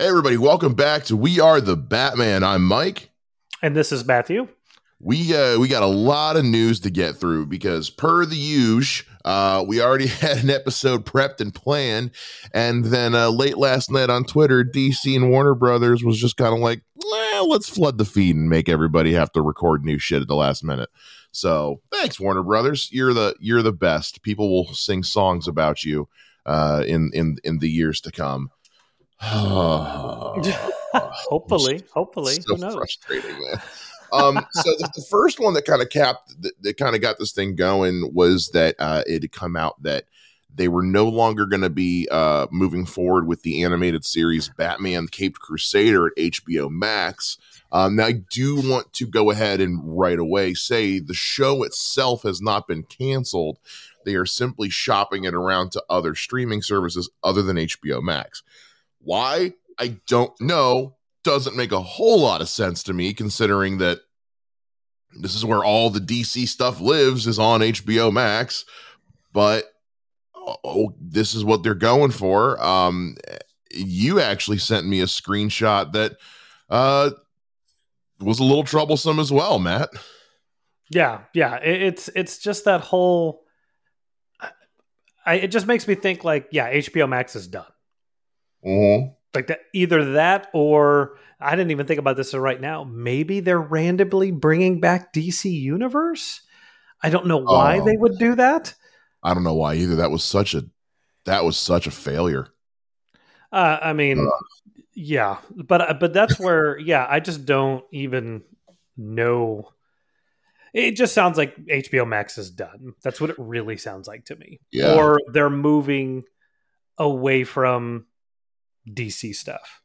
Hey, everybody, welcome back to We Are the Batman. I'm Mike. And this is Matthew. We uh, we got a lot of news to get through because, per the usual, uh, we already had an episode prepped and planned, and then uh, late last night on Twitter, DC and Warner Brothers was just kind of like, well, let's flood the feed and make everybody have to record new shit at the last minute. So thanks, Warner Brothers. You're the you're the best. People will sing songs about you uh, in in in the years to come. hopefully, hopefully, so who knows? frustrating, man. Um, so the, the first one that kind of capped that, that kind of got this thing going was that uh, it had come out that they were no longer going to be uh, moving forward with the animated series Batman: Caped Crusader at HBO Max. Um, now, I do want to go ahead and right away say the show itself has not been canceled. They are simply shopping it around to other streaming services other than HBO Max. Why? I don't know. Doesn't make a whole lot of sense to me, considering that this is where all the DC stuff lives is on HBO Max. But oh, this is what they're going for. Um, you actually sent me a screenshot that uh, was a little troublesome as well, Matt. Yeah, yeah. It's it's just that whole. I, it just makes me think like, yeah, HBO Max is done. Mm-hmm. Like that, either that or I didn't even think about this right now. Maybe they're randomly bringing back DC Universe. I don't know why Oh. they would do that. I don't know why either. That was such a that was such a failure. Uh, I mean, yeah, but but that's where yeah, I just don't even know. It just sounds like HBO Max is done. That's what it really sounds like to me. Yeah. Or they're moving away from DC stuff.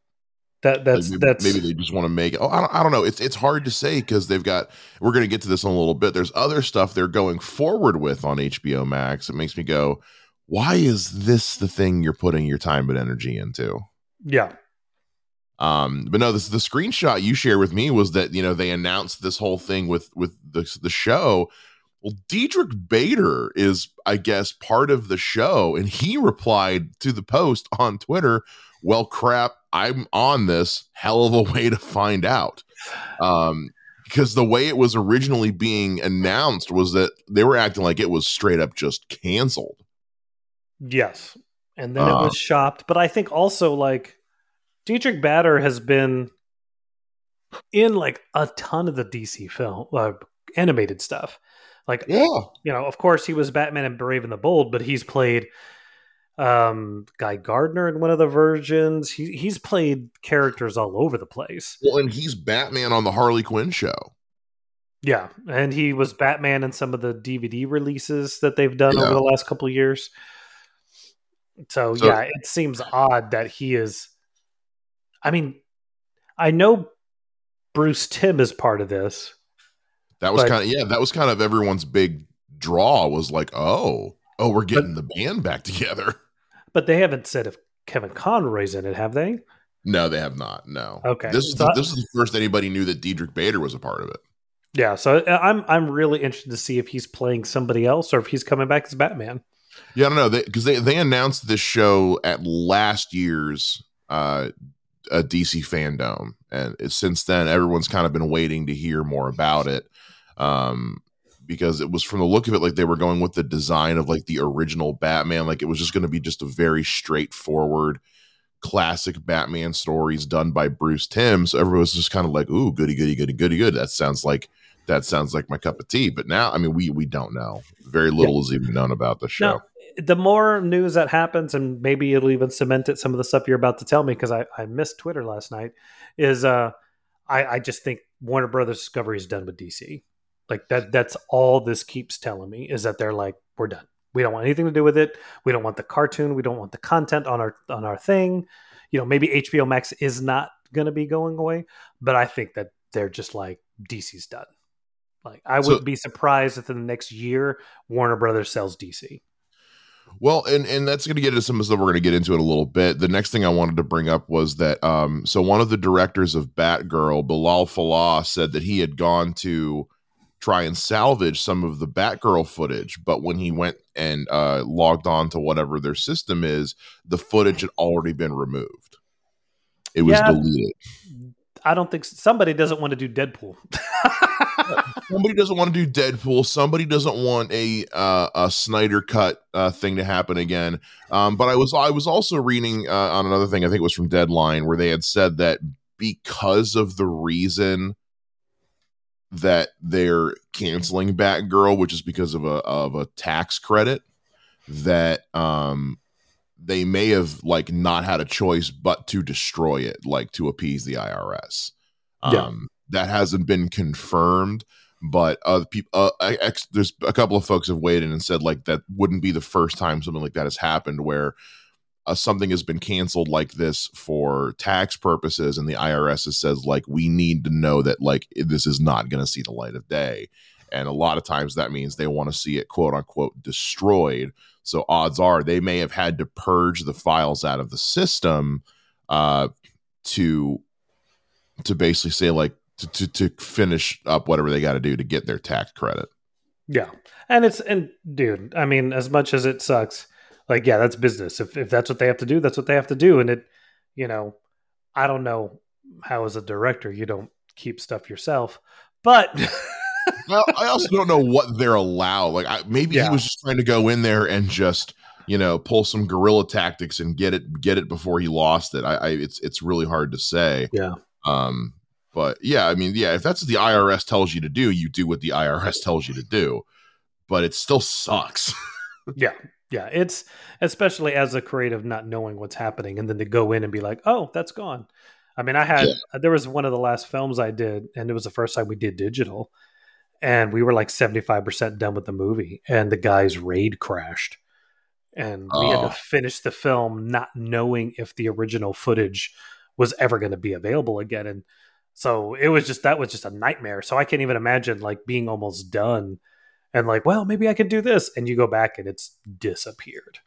That that's maybe, that's maybe they just want to make it. Oh, I don't, I don't know. It's it's hard to say because they've got. We're going to get to this in a little bit. There's other stuff they're going forward with on HBO Max. It makes me go, why is this the thing you're putting your time and energy into? yeah. Um, but no, this the screenshot you shared with me was that you know they announced this whole thing with with the the show. Well, Diedrich Bader is, I guess, part of the show, and he replied to the post on Twitter. Well, crap, I'm on this. Hell of a way to find out. Um, because the way it was originally being announced was that they were acting like it was straight up just canceled. Yes. And then Uh. it was shopped. But I think also like Diedrich Bader has been in like a ton of the DC film uh, animated stuff. Like Yeah. you know, of course he was Batman and Brave and the Bold, but he's played um Guy Gardner in one of the versions. He he's played characters all over the place. Well, and he's Batman on the Harley Quinn show. Yeah, and he was Batman in some of the DVD releases that they've done Yeah. over the last couple of years. So, So- yeah, it seems odd that he is. I mean, I know Bruce Timm is part of this. That was But- kind of yeah, that was kind of everyone's big draw was like, oh, oh, we're getting the band back together. But they haven't said if Kevin Conroy's in it, have they? No, they have not. No. Okay. This is So- the, this is the first anybody knew that Diedrich Bader was a part of it. Yeah, so uh, I'm I'm really interested to see if he's playing somebody else or if he's coming back as Batman. Yeah, I don't know because they, they announced this show at last year's uh, uh DC fandom, and since then everyone's kind of been waiting to hear more about it. Um, because it was from the look of it like they were going with the design of like the original Batman, like it was just going to be just a very straightforward classic Batman stories done by Bruce Timm. So everyone was just kind of like, "Ooh, goody, goody, goody, goody, good." That sounds like that sounds like my cup of tea. But now, I mean, we we don't know. Very little is even known about the show. Now, the more news that happens, and maybe it'll even cement it, some of the stuff you're about to tell me, because I, I missed Twitter last night, is uh, I, I just think Warner Brothers Discovery is done with DC. Like that that's all this keeps telling me is that they're like, we're done. We don't want anything to do with it. We don't want the cartoon. We don't want the content on our on our thing. You know, maybe HBO Max is not gonna be going away, but I think that they're just like DC's done. Like I would So- be surprised if in the next year Warner Brothers sells DC. Well, and and that's going to get into some stuff we're going to get into in a little bit. The next thing I wanted to bring up was that um, so one of the directors of Batgirl, Bilall Fallah, said that he had gone to try and salvage some of the Batgirl footage, but when he went and uh, logged on to whatever their system is, the footage had already been removed. it was yeah, deleted. I don't think somebody doesn't want to do Deadpool. somebody doesn't want to do Deadpool. Somebody doesn't want a uh, a Snyder cut uh, thing to happen again. Um, but I was I was also reading uh, on another thing. I think it was from Deadline where they had said that because of the reason that they're canceling Batgirl, which is because of a of a tax credit, that um they may have like not had a choice but to destroy it, like to appease the IRS. Um, yeah. That hasn't been confirmed, but other people, uh, ex- there's a couple of folks have weighed in and said like that wouldn't be the first time something like that has happened where uh, something has been canceled like this for tax purposes, and the IRS says like we need to know that like this is not going to see the light of day, and a lot of times that means they want to see it quote unquote destroyed. So odds are they may have had to purge the files out of the system uh, to to basically say like to, to, to finish up whatever they got to do to get their tax credit. Yeah, and it's and dude, I mean, as much as it sucks, like yeah, that's business. If if that's what they have to do, that's what they have to do, and it, you know, I don't know how as a director you don't keep stuff yourself, but. well, I also don't know what they're allowed. Like, I, maybe yeah. he was just trying to go in there and just you know pull some guerrilla tactics and get it get it before he lost it. I, I it's it's really hard to say. Yeah. Um. But yeah, I mean, yeah, if that's what the IRS tells you to do, you do what the IRS tells you to do. But it still sucks. yeah. Yeah, it's especially as a creative not knowing what's happening and then to go in and be like, "Oh, that's gone." I mean, I had yeah. there was one of the last films I did and it was the first time we did digital and we were like 75% done with the movie and the guy's raid crashed and we had to oh. finish the film not knowing if the original footage was ever going to be available again and so it was just that was just a nightmare so i can't even imagine like being almost done and like well maybe i could do this and you go back and it's disappeared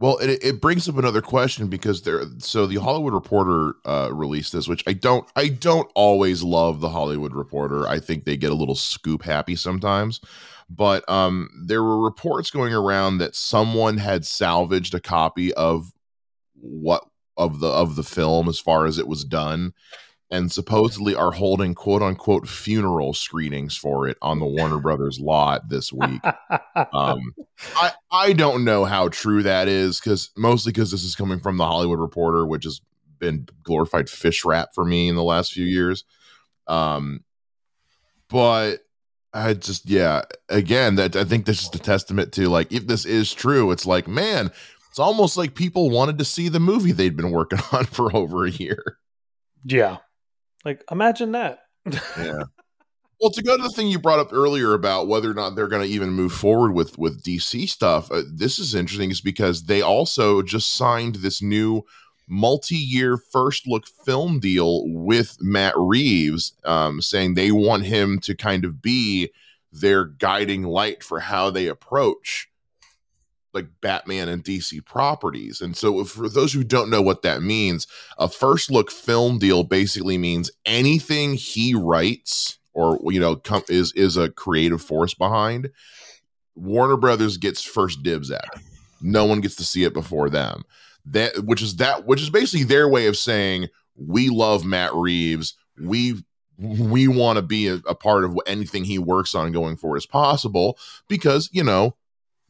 well, it, it brings up another question because there. So the Hollywood Reporter uh, released this, which I don't. I don't always love the Hollywood Reporter. I think they get a little scoop happy sometimes. But um, there were reports going around that someone had salvaged a copy of what of the of the film as far as it was done and supposedly are holding quote unquote funeral screenings for it on the Warner Brothers lot this week. Um, I I don't know how true that is because mostly because this is coming from the Hollywood Reporter, which has been glorified fish wrap for me in the last few years. Um, but I just yeah, again that I think this is a testament to like if this is true, it's like man, it's almost like people wanted to see the movie they'd been working on for over a year. Yeah, like, imagine that. yeah. Well, to go to the thing you brought up earlier about whether or not they're going to even move forward with with DC stuff, uh, this is interesting, is because they also just signed this new multi-year first look film deal with Matt Reeves, um, saying they want him to kind of be their guiding light for how they approach like Batman and DC properties. And so, for those who don't know what that means, a first look film deal basically means anything he writes or you know com- is is a creative force behind. Warner Brothers gets first dibs at it. No one gets to see it before them. That which is that which is basically their way of saying we love Matt Reeves. We we want to be a, a part of anything he works on going forward as possible because you know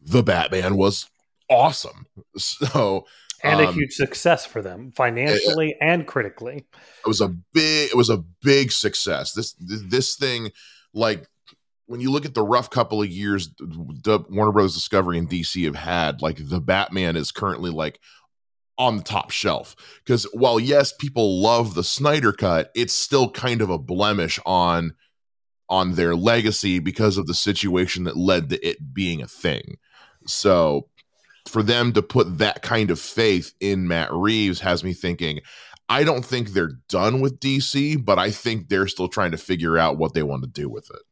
the Batman was awesome. So and a um, huge success for them financially it, and critically. It was a big it was a big success. This this thing like when you look at the rough couple of years the Warner Brothers Discovery and DC have had, like the Batman is currently like on the top shelf because while yes people love the Snyder cut, it's still kind of a blemish on on their legacy because of the situation that led to it being a thing. So for them to put that kind of faith in Matt Reeves has me thinking I don't think they're done with DC, but I think they're still trying to figure out what they want to do with it.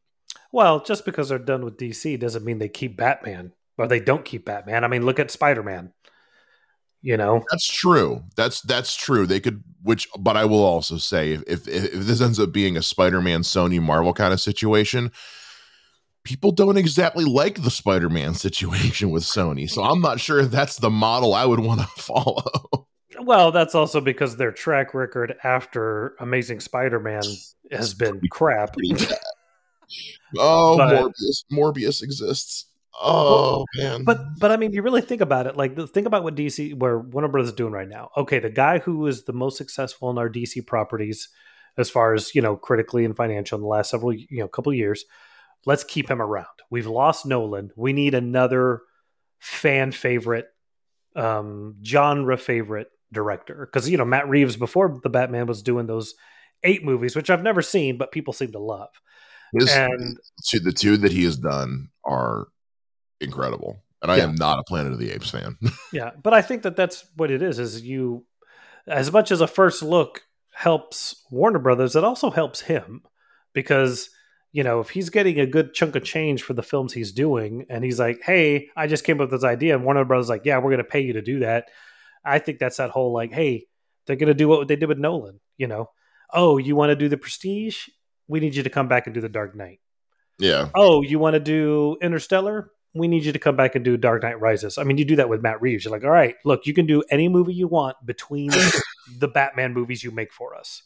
Well, just because they're done with DC doesn't mean they keep Batman or they don't keep Batman. I mean, look at Spider-Man. You know. That's true. That's that's true. They could which but I will also say if if, if this ends up being a Spider-Man Sony Marvel kind of situation, people don't exactly like the Spider-Man situation with Sony. So I'm not sure if that's the model I would want to follow. Well, that's also because their track record after Amazing Spider-Man has been crap. oh, but, Morbius! Morbius exists. Oh man! But but I mean, you really think about it. Like, think about what DC, where Warner Brothers is doing right now. Okay, the guy who is the most successful in our DC properties, as far as you know, critically and financial in the last several you know couple years. Let's keep him around. We've lost Nolan. We need another fan favorite, um, genre favorite director because you know Matt Reeves before the Batman was doing those eight movies, which I've never seen, but people seem to love. His, and to the two that he has done are incredible, and I yeah. am not a Planet of the Apes fan. yeah, but I think that that's what it is. Is you as much as a first look helps Warner Brothers, it also helps him because you know, if he's getting a good chunk of change for the films he's doing, and he's like, "Hey, I just came up with this idea," and Warner of the Brothers like, "Yeah, we're going to pay you to do that," I think that's that whole like, "Hey, they're going to do what they did with Nolan," you know? Oh, you want to do the Prestige? We need you to come back and do the Dark Knight. Yeah. Oh, you want to do Interstellar? We need you to come back and do Dark Knight Rises. I mean, you do that with Matt Reeves. You're like, all right, look, you can do any movie you want between the Batman movies you make for us.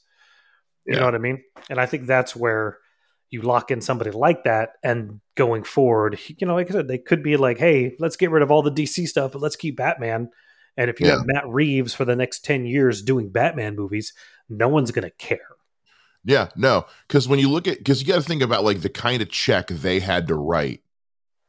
You yeah. know what I mean? And I think that's where you lock in somebody like that and going forward, you know, like I said, they could be like, hey, let's get rid of all the DC stuff, but let's keep Batman. And if you yeah. have Matt Reeves for the next 10 years doing Batman movies, no one's going to care. Yeah, no. Because when you look at, because you got to think about like the kind of check they had to write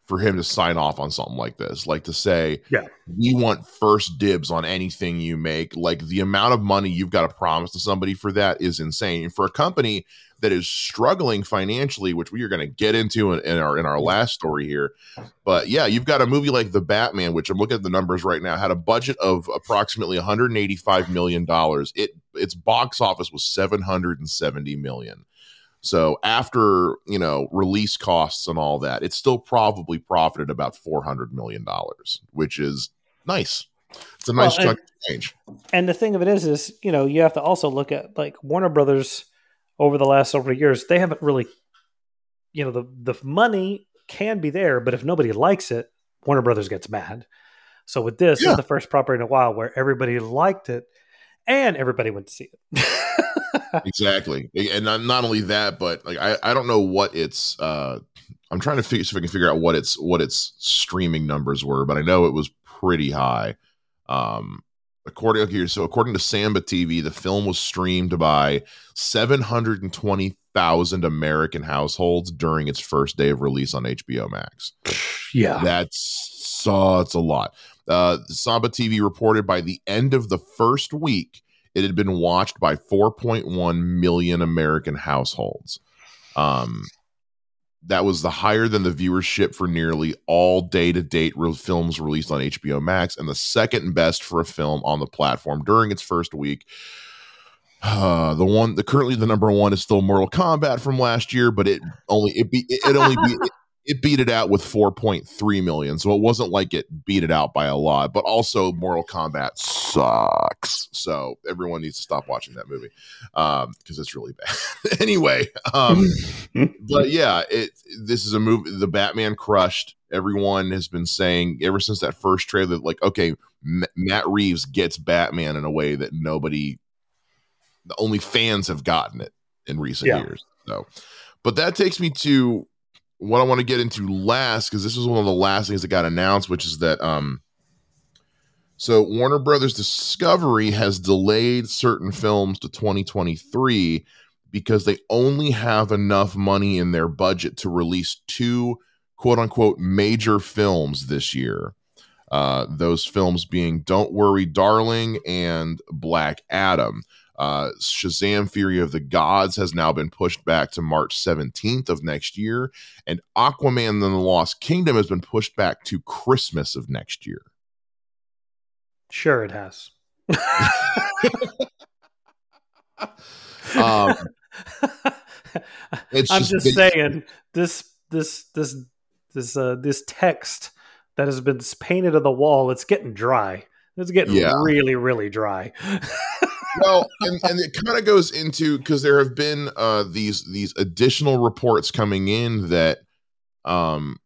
for him to sign off on something like this like to say yeah we want first dibs on anything you make like the amount of money you've got to promise to somebody for that is insane and for a company that is struggling financially which we are going to get into in, in, our in our last story here but yeah you've got a movie like the batman which i'm looking at the numbers right now had a budget of approximately 185 million dollars it its box office was 770 million so after you know release costs and all that, it still probably profited about four hundred million dollars, which is nice. It's a nice well, chunk of change. And the thing of it is, is you know you have to also look at like Warner Brothers over the last several years. They haven't really, you know, the the money can be there, but if nobody likes it, Warner Brothers gets mad. So with this, yeah. is the first property in a while where everybody liked it and everybody went to see it. exactly, and not, not only that, but like I, I don't know what its uh, I'm trying to figure so if I can figure out what its what its streaming numbers were, but I know it was pretty high. Um, according here, so according to Samba TV, the film was streamed by 720,000 American households during its first day of release on HBO Max. Yeah, that's so it's a lot. Uh, Samba TV reported by the end of the first week, it had been watched by 4.1 million American households. Um, that was the higher than the viewership for nearly all day to date films released on HBO Max, and the second best for a film on the platform during its first week. Uh, the one, the currently the number one is still Mortal Kombat from last year, but it only it be it, it only be it, beat it out with 4.3 million. So it wasn't like it beat it out by a lot, but also Mortal Kombat sucks. So everyone needs to stop watching that movie um, because it's really bad. anyway, um, but yeah, it this is a movie. The Batman crushed. Everyone has been saying ever since that first trailer, like, okay, M- Matt Reeves gets Batman in a way that nobody, the only fans have gotten it in recent yeah. years. So, but that takes me to what I want to get into last, because this was one of the last things that got announced, which is that um so Warner Brothers Discovery has delayed certain films to 2023 because they only have enough money in their budget to release two quote unquote major films this year. Uh, those films being Don't Worry Darling and Black Adam. Uh, Shazam Fury of the Gods has now been pushed back to March 17th of next year, and Aquaman and the Lost Kingdom has been pushed back to Christmas of next year. Sure, it has. um, I'm just, just saying this this this this uh, this text that has been painted on the wall. It's getting dry. It's getting yeah. really really dry well, and, and it kind of goes into because there have been uh, these these additional reports coming in that um,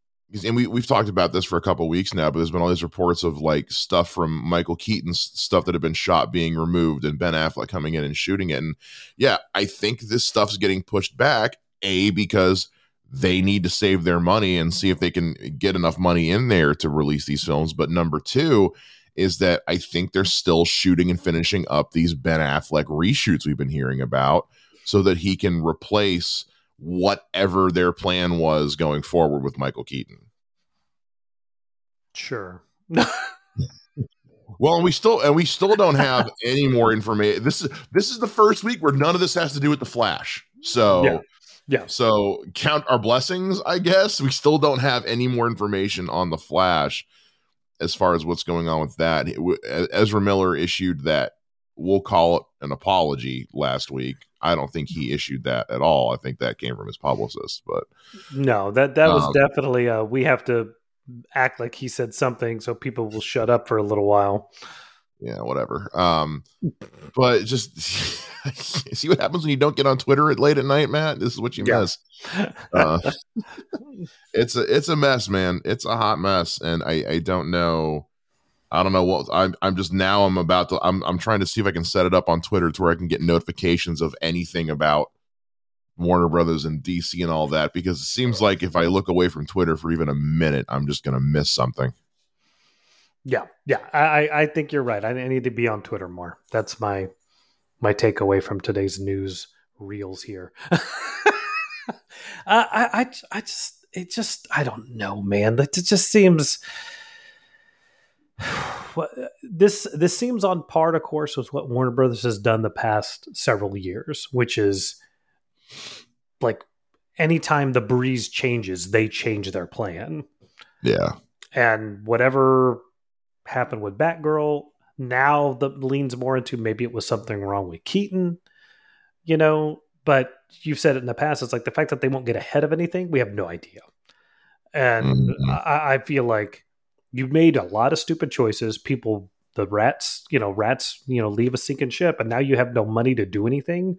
and we we've talked about this for a couple weeks now, but there's been all these reports of like stuff from Michael Keaton's stuff that have been shot being removed, and Ben Affleck coming in and shooting it. And yeah, I think this stuff's getting pushed back. A because they need to save their money and see if they can get enough money in there to release these films. But number two is that I think they're still shooting and finishing up these Ben Affleck reshoots we've been hearing about, so that he can replace whatever their plan was going forward with Michael Keaton. Sure. well, and we still and we still don't have any more information. This is this is the first week where none of this has to do with the Flash. So yeah. yeah. So count our blessings, I guess. We still don't have any more information on the Flash as far as what's going on with that. Ezra Miller issued that we'll call it an apology last week. I don't think he issued that at all. I think that came from his publicist, but no, that that was um, definitely uh we have to act like he said something so people will shut up for a little while. Yeah, whatever. Um but just see what happens when you don't get on Twitter at late at night, Matt. This is what you yeah. miss. Uh, it's a it's a mess, man. It's a hot mess, and I I don't know I don't know what I'm. I'm just now. I'm about to. I'm. I'm trying to see if I can set it up on Twitter to where I can get notifications of anything about Warner Brothers and DC and all that. Because it seems like if I look away from Twitter for even a minute, I'm just going to miss something. Yeah, yeah. I I think you're right. I need to be on Twitter more. That's my my takeaway from today's news reels here. I, I I just it just I don't know, man. It just seems what this this seems on par, of course, with what Warner Brothers has done the past several years, which is like anytime the breeze changes, they change their plan. Yeah. And whatever happened with Batgirl, now the leans more into maybe it was something wrong with Keaton, you know, but you've said it in the past. It's like the fact that they won't get ahead of anything, we have no idea. And mm-hmm. I, I feel like you made a lot of stupid choices. People, the rats, you know, rats, you know, leave a sinking ship, and now you have no money to do anything.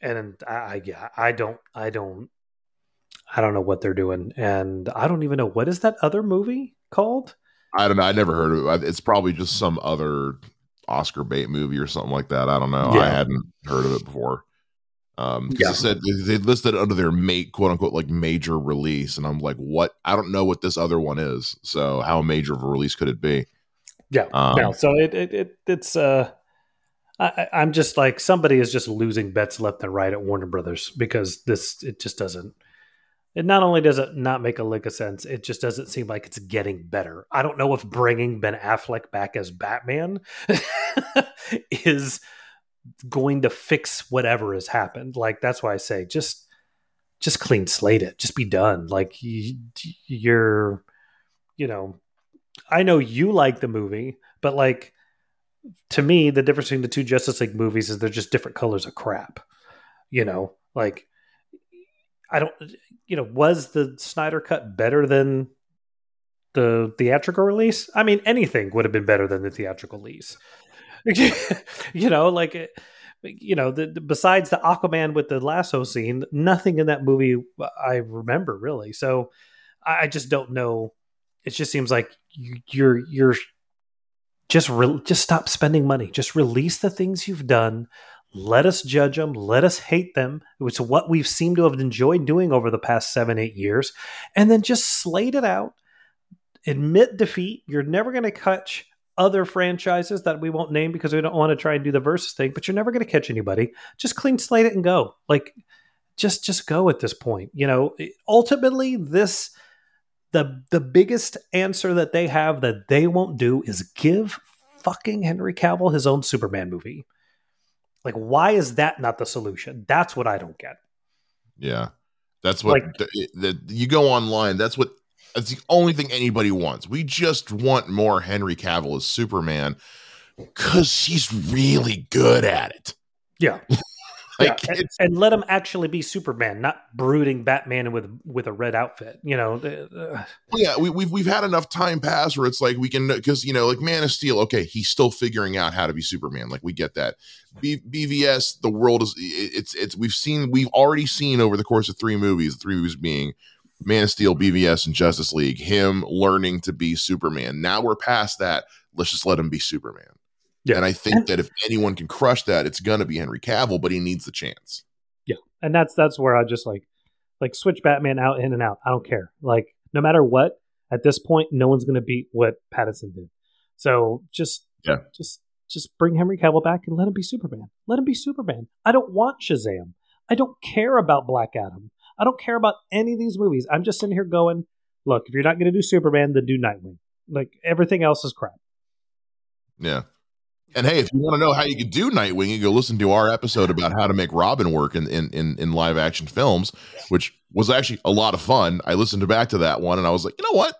And I, yeah, I don't, I don't, I don't know what they're doing, and I don't even know what is that other movie called. I don't know. I never heard of it. It's probably just some other Oscar bait movie or something like that. I don't know. Yeah. I hadn't heard of it before. Um, yeah. said they listed under their mate quote unquote like major release, and I'm like, what? I don't know what this other one is. So how major of a release could it be? Yeah, um, no. So it, it, it it's uh, I, I'm just like somebody is just losing bets left and right at Warner Brothers because this it just doesn't. It not only does it not make a lick of sense, it just doesn't seem like it's getting better. I don't know if bringing Ben Affleck back as Batman is going to fix whatever has happened. Like that's why I say just just clean slate it. Just be done. Like you, you're, you know, I know you like the movie, but like to me, the difference between the two Justice League movies is they're just different colors of crap. You know, like I don't, you know, was the Snyder cut better than the theatrical release? I mean, anything would have been better than the theatrical release. you know, like you know, the, the, besides the Aquaman with the lasso scene, nothing in that movie I remember really. So I, I just don't know. It just seems like you, you're you're just re- just stop spending money. Just release the things you've done. Let us judge them. Let us hate them, It's what we've seemed to have enjoyed doing over the past seven, eight years, and then just slate it out. Admit defeat. You're never going to catch other franchises that we won't name because we don't want to try and do the versus thing, but you're never going to catch anybody. Just clean slate it and go. Like just just go at this point. You know, ultimately this the the biggest answer that they have that they won't do is give fucking Henry Cavill his own Superman movie. Like why is that not the solution? That's what I don't get. Yeah. That's what like, the, the, you go online. That's what that's the only thing anybody wants. We just want more Henry Cavill as Superman because he's really good at it. Yeah. Like yeah. And, and, let him actually be Superman, not brooding Batman with with a red outfit. You know. Uh, yeah, we, we've we've had enough time pass where it's like we can because you know like Man of Steel. Okay, he's still figuring out how to be Superman. Like we get that. B, BVS, the world is it's it's we've seen we've already seen over the course of three movies, three movies being Man of Steel, BVS, and Justice League, him learning to be Superman. Now we're past that. Let's just let him be Superman. Yeah. And I think that if anyone can crush that, it's gonna be Henry Cavill, but he needs the chance. Yeah. And that's that's where I just like like switch Batman out in and out. I don't care. Like no matter what, at this point, no one's gonna beat what Pattinson did. So just yeah, just just bring Henry Cavill back and let him be Superman. Let him be Superman. I don't want Shazam. I don't care about Black Adam. I don't care about any of these movies. I'm just sitting here going, look, if you're not going to do Superman, then do Nightwing. Like everything else is crap. Yeah. And hey, if you want to know how you could do Nightwing, you go listen to our episode about how to make Robin work in, in, in, in live action films, which was actually a lot of fun. I listened back to that one and I was like, you know what?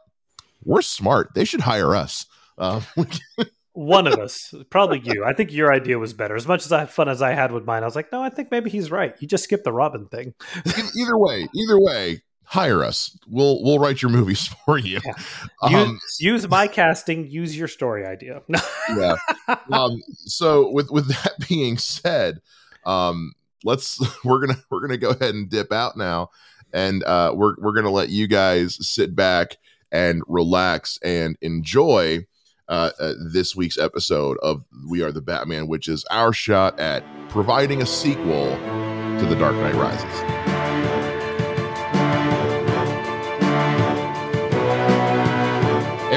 We're smart. They should hire us. Uh, one of us, probably you. I think your idea was better. As much as I fun as I had with mine, I was like, no, I think maybe he's right. You just skip the Robin thing. either way, either way, hire us. We'll we'll write your movies for you. Yeah. Um, use, use, my casting. Use your story idea. yeah. Um, so with with that being said, um, let's we're gonna we're gonna go ahead and dip out now, and uh, we're we're gonna let you guys sit back and relax and enjoy uh, uh, this week's episode of We Are the Batman, which is our shot at providing a sequel to The Dark Knight Rises.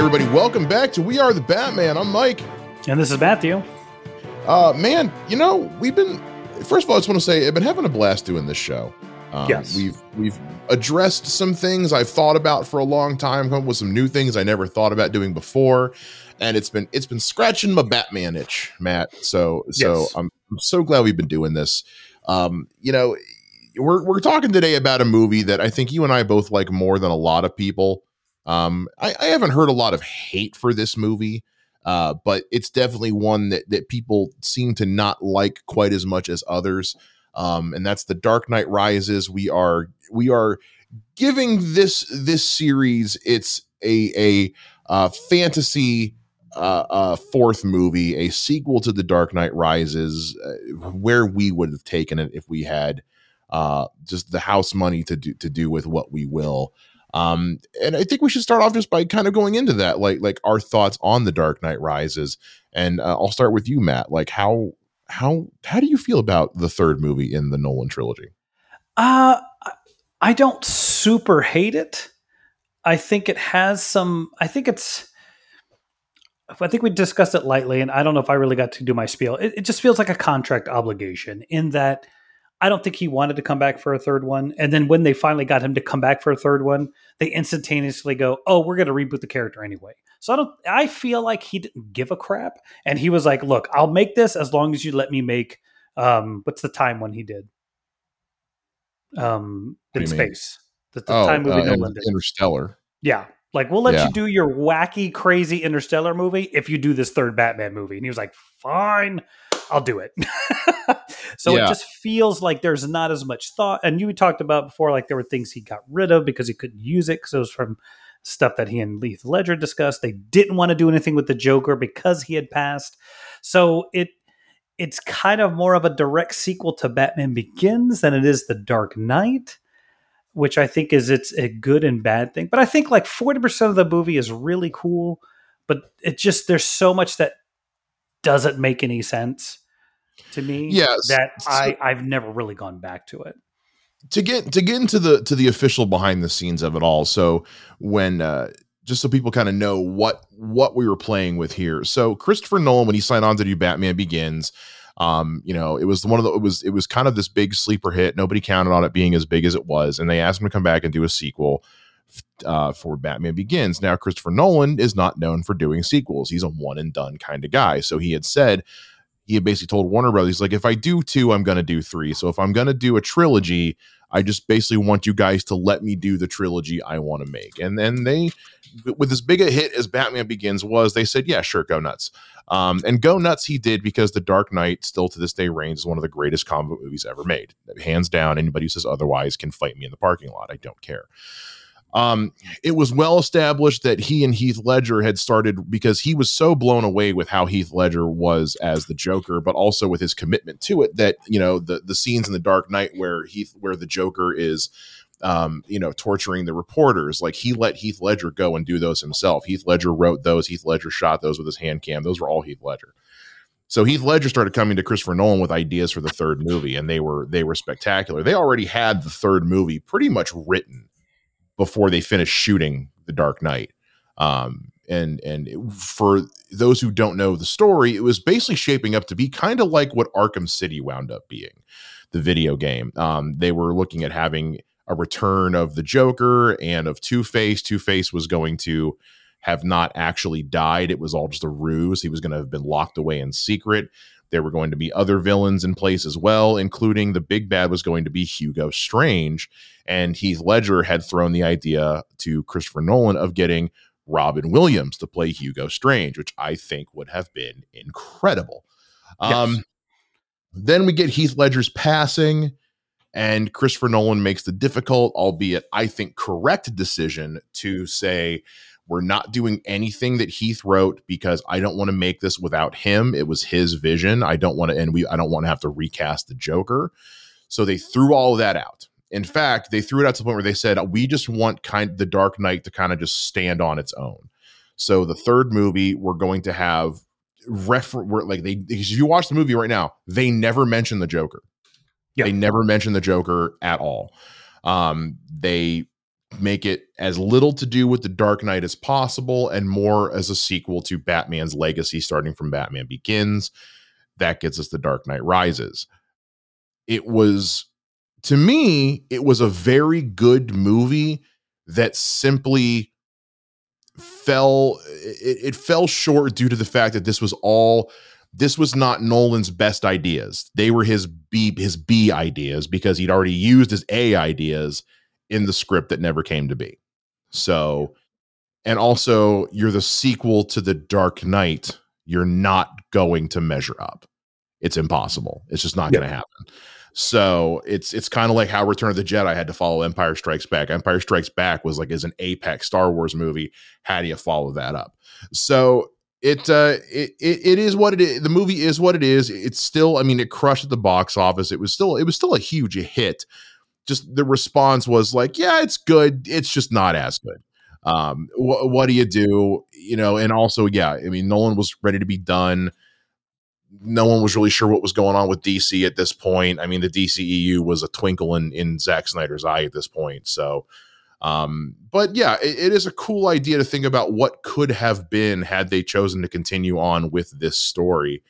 Everybody, welcome back to We Are the Batman. I'm Mike. And this is Matthew. Uh, man, you know, we've been, first of all, I just want to say, I've been having a blast doing this show. Um, yes. We've we've addressed some things I've thought about for a long time, come up with some new things I never thought about doing before and it's been it's been scratching my Batman itch, Matt. So so yes. I'm, I'm so glad we've been doing this. Um, you know, we're we're talking today about a movie that I think you and I both like more than a lot of people. Um, I, I haven't heard a lot of hate for this movie, uh, but it's definitely one that that people seem to not like quite as much as others. Um, and that's the Dark Knight Rises. We are we are giving this this series it's a a uh, fantasy uh, a fourth movie, a sequel to The Dark Knight Rises, uh, where we would have taken it if we had uh, just the house money to do to do with what we will. Um, and I think we should start off just by kind of going into that, like like our thoughts on The Dark Knight Rises. And uh, I'll start with you, Matt. Like how how how do you feel about the third movie in the Nolan trilogy? Uh I don't super hate it. I think it has some. I think it's I think we discussed it lightly, and I don't know if I really got to do my spiel. It, it, just feels like a contract obligation in that I don't think he wanted to come back for a third one. And then when they finally got him to come back for a third one, they instantaneously go, "Oh, we're going to reboot the character anyway." So I don't. I feel like he didn't give a crap, and he was like, "Look, I'll make this as long as you let me make." Um, what's the time when he did? Um, in space. The, the oh, time movie uh, Nolan did. Interstellar. Yeah, like, we'll let yeah. you do your wacky, crazy Interstellar movie if you do this third Batman movie. And he was like, fine, I'll do it. so yeah. it just feels like there's not as much thought. And you talked about before, like there were things he got rid of because he couldn't use it because it was from stuff that he and Heath Ledger discussed. They didn't want to do anything with the Joker because he had passed. So it it's kind of more of a direct sequel to Batman Begins than it is The Dark Knight which I think is it's a good and bad thing. But I think like 40% of the movie is really cool, but it just there's so much that doesn't make any sense to me yes. that I I've never really gone back to it. To get to get into the to the official behind the scenes of it all. So when uh just so people kind of know what what we were playing with here. So Christopher Nolan when he signed on to do Batman Begins, um, you know, it was one of the it was it was kind of this big sleeper hit. Nobody counted on it being as big as it was, and they asked him to come back and do a sequel uh, for Batman Begins. Now, Christopher Nolan is not known for doing sequels. He's a one and done kind of guy. So he had said he had basically told Warner Brothers, he's like, if I do two, I'm going to do three. So if I'm going to do a trilogy, I just basically want you guys to let me do the trilogy I want to make. And then they, with as big a hit as Batman Begins was, they said, yeah, sure, go nuts. Um, and go nuts he did because The Dark Knight still to this day reigns as one of the greatest comic movies ever made. Hands down, anybody who says otherwise can fight me in the parking lot. I don't care. Um, it was well established that he and Heath Ledger had started because he was so blown away with how Heath Ledger was as the Joker, but also with his commitment to it that you know the the scenes in the Dark Knight where Heath where the Joker is um, you know, torturing the reporters. Like he let Heath Ledger go and do those himself. Heath Ledger wrote those. Heath Ledger shot those with his hand cam. Those were all Heath Ledger. So Heath Ledger started coming to Christopher Nolan with ideas for the third movie, and they were they were spectacular. They already had the third movie pretty much written before they finished shooting The Dark Knight. Um, and and for those who don't know the story, it was basically shaping up to be kind of like what Arkham City wound up being, the video game. Um, they were looking at having a return of the Joker and of Two Face. Two Face was going to have not actually died. It was all just a ruse. He was going to have been locked away in secret. There were going to be other villains in place as well, including the big bad was going to be Hugo Strange. And Heath Ledger had thrown the idea to Christopher Nolan of getting Robin Williams to play Hugo Strange, which I think would have been incredible. Yes. Um, then we get Heath Ledger's passing, and Christopher Nolan makes the difficult, albeit I think correct decision to say, we're not doing anything that Heath wrote because I don't want to make this without him. It was his vision. I don't want to, and we, I don't want to have to recast the Joker. So they threw all of that out. In fact, they threw it out to the point where they said, we just want kind the Dark Knight to kind of just stand on its own. So the third movie, we're going to have refer like they because you watch the movie right now, they never mention the Joker. Yep. They never mention the Joker at all. Um, they make it as little to do with the Dark Knight as possible and more as a sequel to Batman's legacy starting from Batman Begins. That gets us the Dark Knight Rises. It was to me, it was a very good movie that simply fell it, it fell short due to the fact that this was all this was not Nolan's best ideas. They were his B his B ideas because he'd already used his A ideas in the script that never came to be. So, and also you're the sequel to The Dark Knight. You're not going to measure up. It's impossible. It's just not going to happen. So it's it's kind of like how Return of the Jedi had to follow Empire Strikes Back. Empire Strikes Back was like as an apex Star Wars movie. How do you follow that up? So it uh it, it, it is what it is. The movie is what it is. It's still, I mean, it crushed at the box office. It was still it was still a huge hit just the response was like, yeah, it's good. It's just not as good. Um, wh- what do you do? You know, and also, yeah, I mean, Nolan was ready to be done. No one was really sure what was going on with DC at this point. I mean, the DCEU was a twinkle in, in Zack Snyder's eye at this point. So, um, but yeah, it, it is a cool idea to think about what could have been had they chosen to continue on with this story.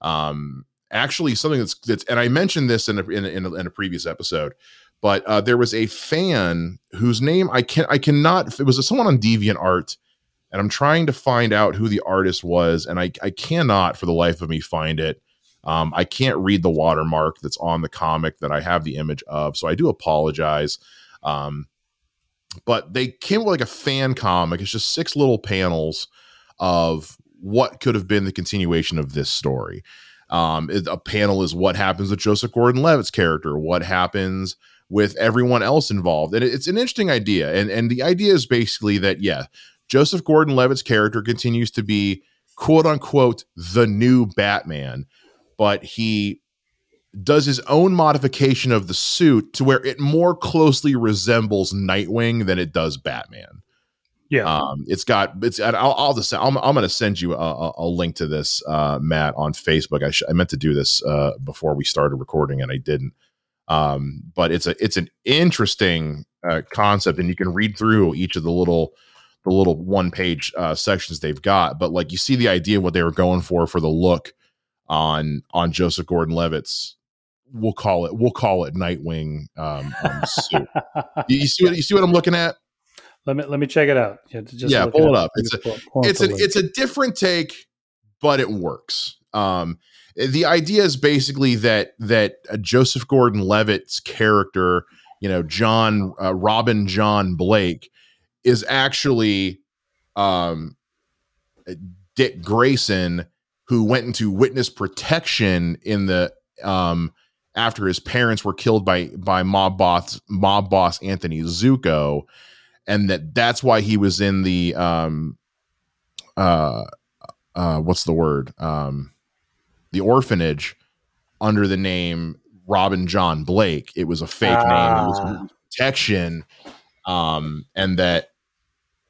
Um, actually, something that's that's, and I mentioned this in a, in a, in a, in a previous episode but uh, there was a fan whose name I can I cannot. It was someone on Deviant Art, and I'm trying to find out who the artist was, and I I cannot for the life of me find it. Um, I can't read the watermark that's on the comic that I have the image of, so I do apologize. Um, but they came with like a fan comic. It's just six little panels of what could have been the continuation of this story. Um, a panel is what happens with Joseph Gordon-Levitt's character, what happens with everyone else involved. And it's an interesting idea. And and the idea is basically that yeah, Joseph Gordon-Levitt's character continues to be quote unquote the new Batman, but he does his own modification of the suit to where it more closely resembles Nightwing than it does Batman. Yeah, um, it's got it's. I'll, I'll just. I'm, I'm going to send you a, a, link to this, uh, Matt, on Facebook. I, sh- I meant to do this uh, before we started recording, and I didn't. Um, but it's a it's an interesting uh, concept, and you can read through each of the little the little one page uh, sections they've got. But like you see the idea of what they were going for for the look on on Joseph Gordon Levitt's. We'll call it we'll call it Nightwing um, um suit. you, you see what you see what I'm looking at? Let me let me check it out. Yeah, yeah pull it up. It's a pull, pull it's an it's a different take, but it works. Um, the idea is basically that that uh, Joseph Gordon-Levitt's character, you know, John uh, Robin John Blake, is actually um, Dick Grayson, who went into witness protection in the um, after his parents were killed by by mob boss mob boss Anthony Zucco, and that that's why he was in the um, uh, uh, what's the word um the orphanage under the name Robin John Blake. It was a fake name. Was, ah. protection, um, and that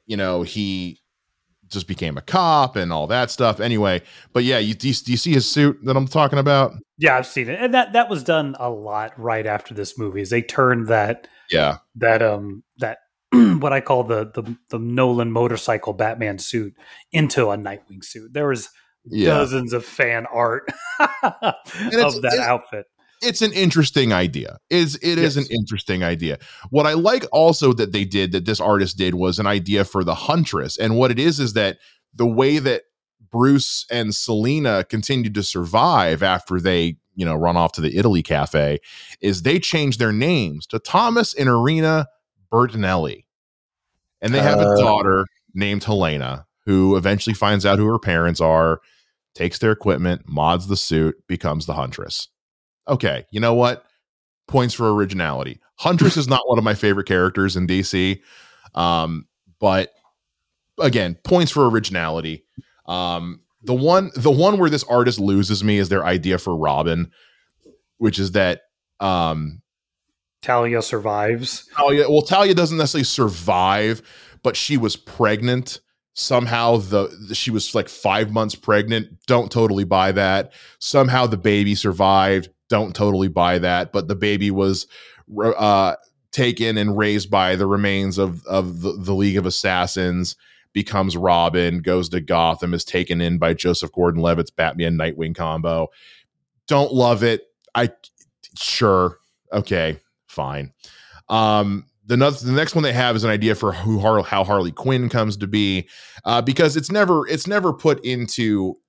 you know he just became a cop and all that stuff. Anyway, but yeah, you do, you, do you see his suit that I'm talking about? Yeah, I've seen it, and that that was done a lot right after this movie. Is they turned that yeah that um that what I call the the the Nolan motorcycle Batman suit into a Nightwing suit. There was yeah. dozens of fan art of that outfit it's an interesting idea. Is it yes. is an interesting idea. What I like also that they did that this artist did was an idea for the Huntress, and what it is is that the way that Bruce and Selina continued to survive after they you know run off to the Italy cafe is they changed their names to Thomas and Irina Bertinelli, and they have uh, a daughter named Helena who eventually finds out who her parents are, takes their equipment, mods the suit, becomes the Huntress okay, you know what? Points for originality. Huntress is not one of my favorite characters in DC, um, but again, points for originality. Um, the one, the one where this artist loses me is their idea for Robin, which is that um, Talia survives. Talia, well, Talia doesn't necessarily survive, but she was pregnant somehow the, the, she was like five months pregnant don't totally buy that somehow the baby survived don't totally buy that, but the baby was uh, taken and raised by the remains of of the, the League of Assassins. Becomes Robin, goes to Gotham, is taken in by Joseph Gordon-Levitt's Batman Nightwing combo. Don't love it. I sure okay, fine. Um, the, the next one they have is an idea for who how Harley Quinn comes to be, uh, because it's never it's never put into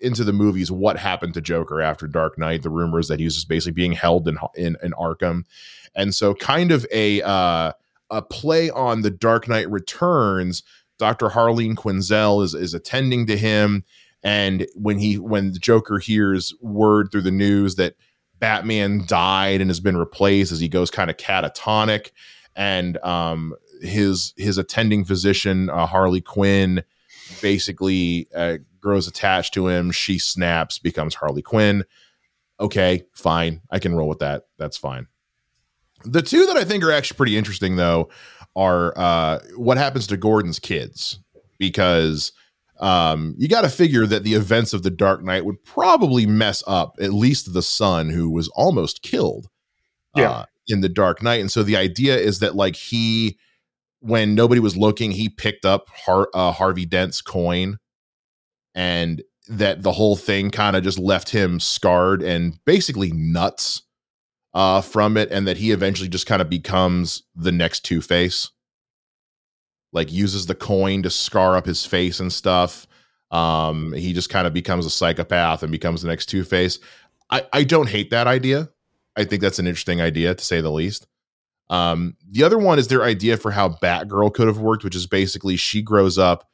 into the movies what happened to Joker after Dark Knight. The rumors that he was just basically being held in in, in Arkham, and so kind of a uh, a play on the Dark Knight Returns. Doctor Harleen Quinzel is is attending to him, and when he when the Joker hears word through the news that Batman died and has been replaced, as he goes kind of catatonic, and um, his his attending physician uh, Harley Quinn basically uh, grows attached to him. She snaps, becomes Harley Quinn. Okay, fine. I can roll with that. That's fine. The two that I think are actually pretty interesting, though, are uh, what happens to Gordon's kids, because um, you got to figure that the events of the Dark Knight would probably mess up at least the son who was almost killed yeah. Uh, in the Dark Knight. And so the idea is that, like, he, when nobody was looking, he picked up Har- uh, Harvey Dent's coin and that the whole thing kind of just left him scarred and basically nuts uh, from it, and that he eventually just kind of becomes the next Two Face. Like uses the coin to scar up his face and stuff. Um, he just kind of becomes a psychopath and becomes the next Two Face. I, I don't hate that idea. I think that's an interesting idea to say the least. Um, the other one is their idea for how Batgirl could have worked, which is basically she grows up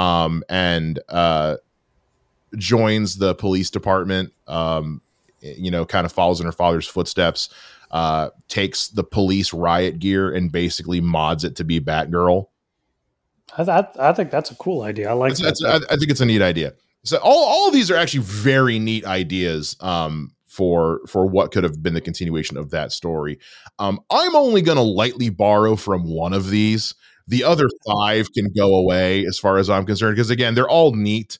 um, and uh, joins the police department. Um, you know, kind of follows in her father's footsteps. Uh, takes the police riot gear and basically mods it to be Batgirl. I, I, I think that's a cool idea. I like that's, that. That's, I, I, think it's a neat idea. So all, all of these are actually very neat ideas um, for for what could have been the continuation of that story. Um, I'm only going to lightly borrow from one of these the other five can go away as far as I'm concerned, because again, they're all neat.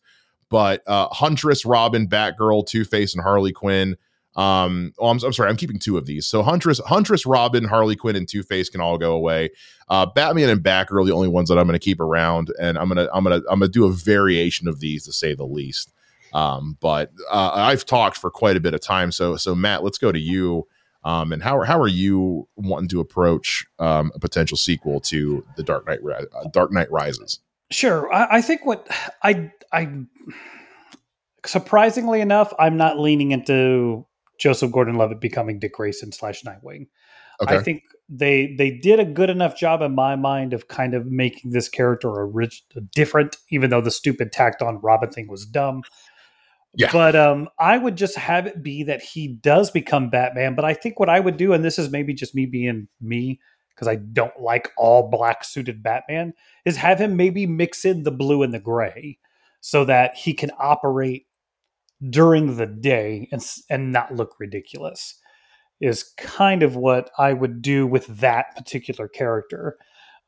But uh, Huntress, Robin, Batgirl, Two Face, and Harley Quinn. Um, oh, I'm, I'm, sorry, I'm keeping two of these. So Huntress, Huntress, Robin, Harley Quinn, and Two Face can all go away. Uh, Batman and Batgirl are the only ones that I'm going to keep around, and I'm gonna I'm gonna I'm gonna do a variation of these to say the least. Um, but uh, I've talked for quite a bit of time, so so Matt, let's go to you. Um, and how how are you wanting to approach um, a potential sequel to the Dark Knight uh, Dark Knight Rises? Sure, I, I think what I I surprisingly enough, I'm not leaning into Joseph Gordon-Levitt becoming Dick Grayson slash Nightwing. Okay. I think they they did a good enough job in my mind of kind of making this character a rich, different, even though the stupid tacked on Robin thing was dumb. Yeah. But um, I would just have it be that he does become Batman. But I think what I would do, and this is maybe just me being me, because I don't like all black suited Batman, is have him maybe mix in the blue and the gray so that he can operate during the day and and not look ridiculous. is kind of what I would do with that particular character,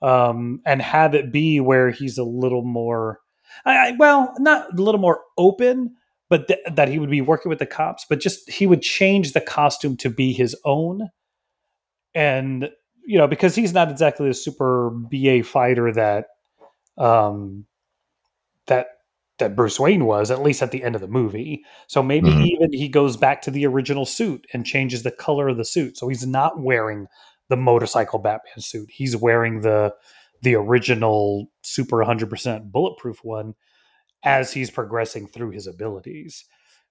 um, and have it be where he's a little more, I, I, well, not a little more open, but th- that he would be working with the cops, but just he would change the costume to be his own, and you know because he's not exactly a super BA fighter that, um, that that Bruce Wayne was, at least at the end of the movie. So maybe mm-hmm. even he goes back to the original suit and changes the color of the suit. So he's not wearing the motorcycle Batman suit. He's wearing the the original super 100% bulletproof one as he's progressing through his abilities.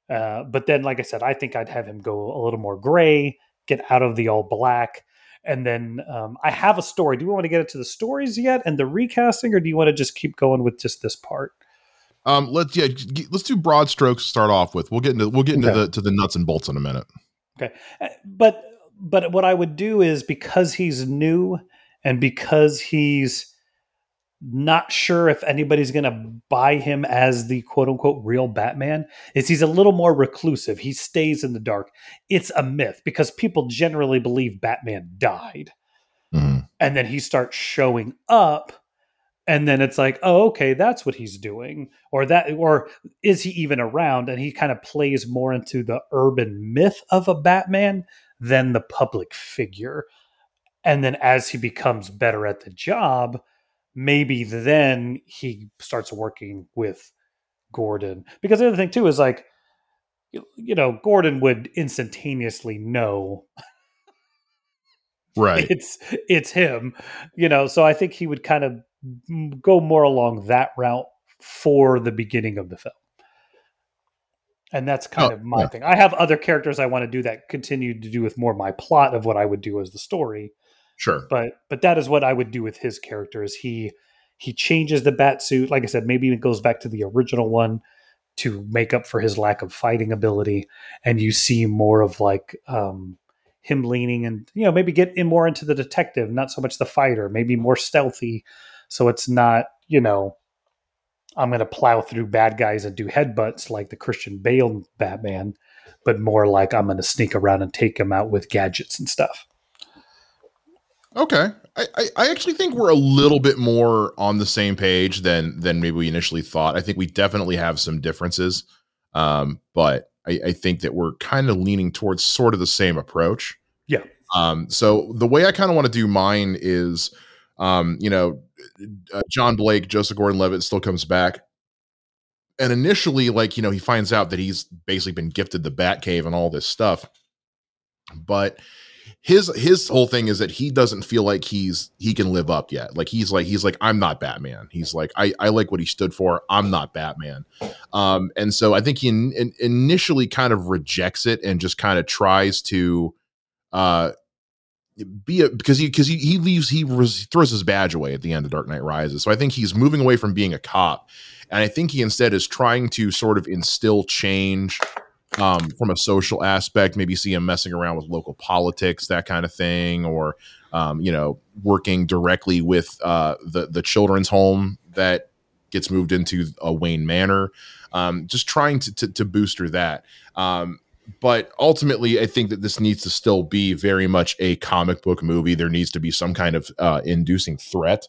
Uh, but then, like I said, I think I'd have him go a little more gray, get out of the all black. And then um, I have a story. Do we want to get into the stories yet and the recasting, or do you want to just keep going with just this part? Um, let's yeah, let's do broad strokes to start off with. We'll get into we'll get into okay. the to the nuts and bolts in a minute. Okay, uh, but but what I would do is because he's new and because he's not sure if anybody's going to buy him as the quote unquote real Batman is he's a little more reclusive. He stays in the dark. It's a myth because people generally believe Batman died. Mm-hmm. And then he starts showing up and then it's like oh okay that's what he's doing or that or is he even around and he kind of plays more into the urban myth of a batman than the public figure and then as he becomes better at the job maybe then he starts working with gordon because the other thing too is like you know gordon would instantaneously know right it's it's him you know so i think he would kind of go more along that route for the beginning of the film. And that's kind oh, of my yeah. thing. I have other characters I want to do that continue to do with more my plot of what I would do as the story. Sure. But but that is what I would do with his character is he he changes the bat suit. Like I said, maybe it goes back to the original one to make up for his lack of fighting ability. And you see more of like um him leaning and you know, maybe get in more into the detective, not so much the fighter, maybe more stealthy so it's not, you know, I'm going to plow through bad guys and do headbutts like the Christian Bale Batman, but more like I'm going to sneak around and take him out with gadgets and stuff. Okay, I, I, actually think we're a little bit more on the same page than than maybe we initially thought. I think we definitely have some differences, um, but I, I think that we're kind of leaning towards sort of the same approach. Yeah. Um, so the way I kind of want to do mine is um, you know, uh, John Blake, Joseph Gordon-Levitt still comes back, and initially, like you know, he finds out that he's basically been gifted the Batcave and all this stuff, but his his whole thing is that he doesn't feel like he's he can live up yet. Like he's like he's like I'm not Batman. He's like I I like what he stood for. I'm not Batman. Um, and so I think he in, in initially kind of rejects it and just kind of tries to uh be a because he because he, he leaves he res, throws his badge away at the end of Dark Knight Rises. So I think he's moving away from being a cop, and I think he instead is trying to sort of instill change um, from a social aspect. Maybe see him messing around with local politics, that kind of thing, or um, you know, working directly with uh, the the children's home that gets moved into a Wayne Manor. Um, just trying to, to, to booster that. Um, but ultimately, I think that this needs to still be very much a comic book movie. There needs to be some kind of uh, inducing threat.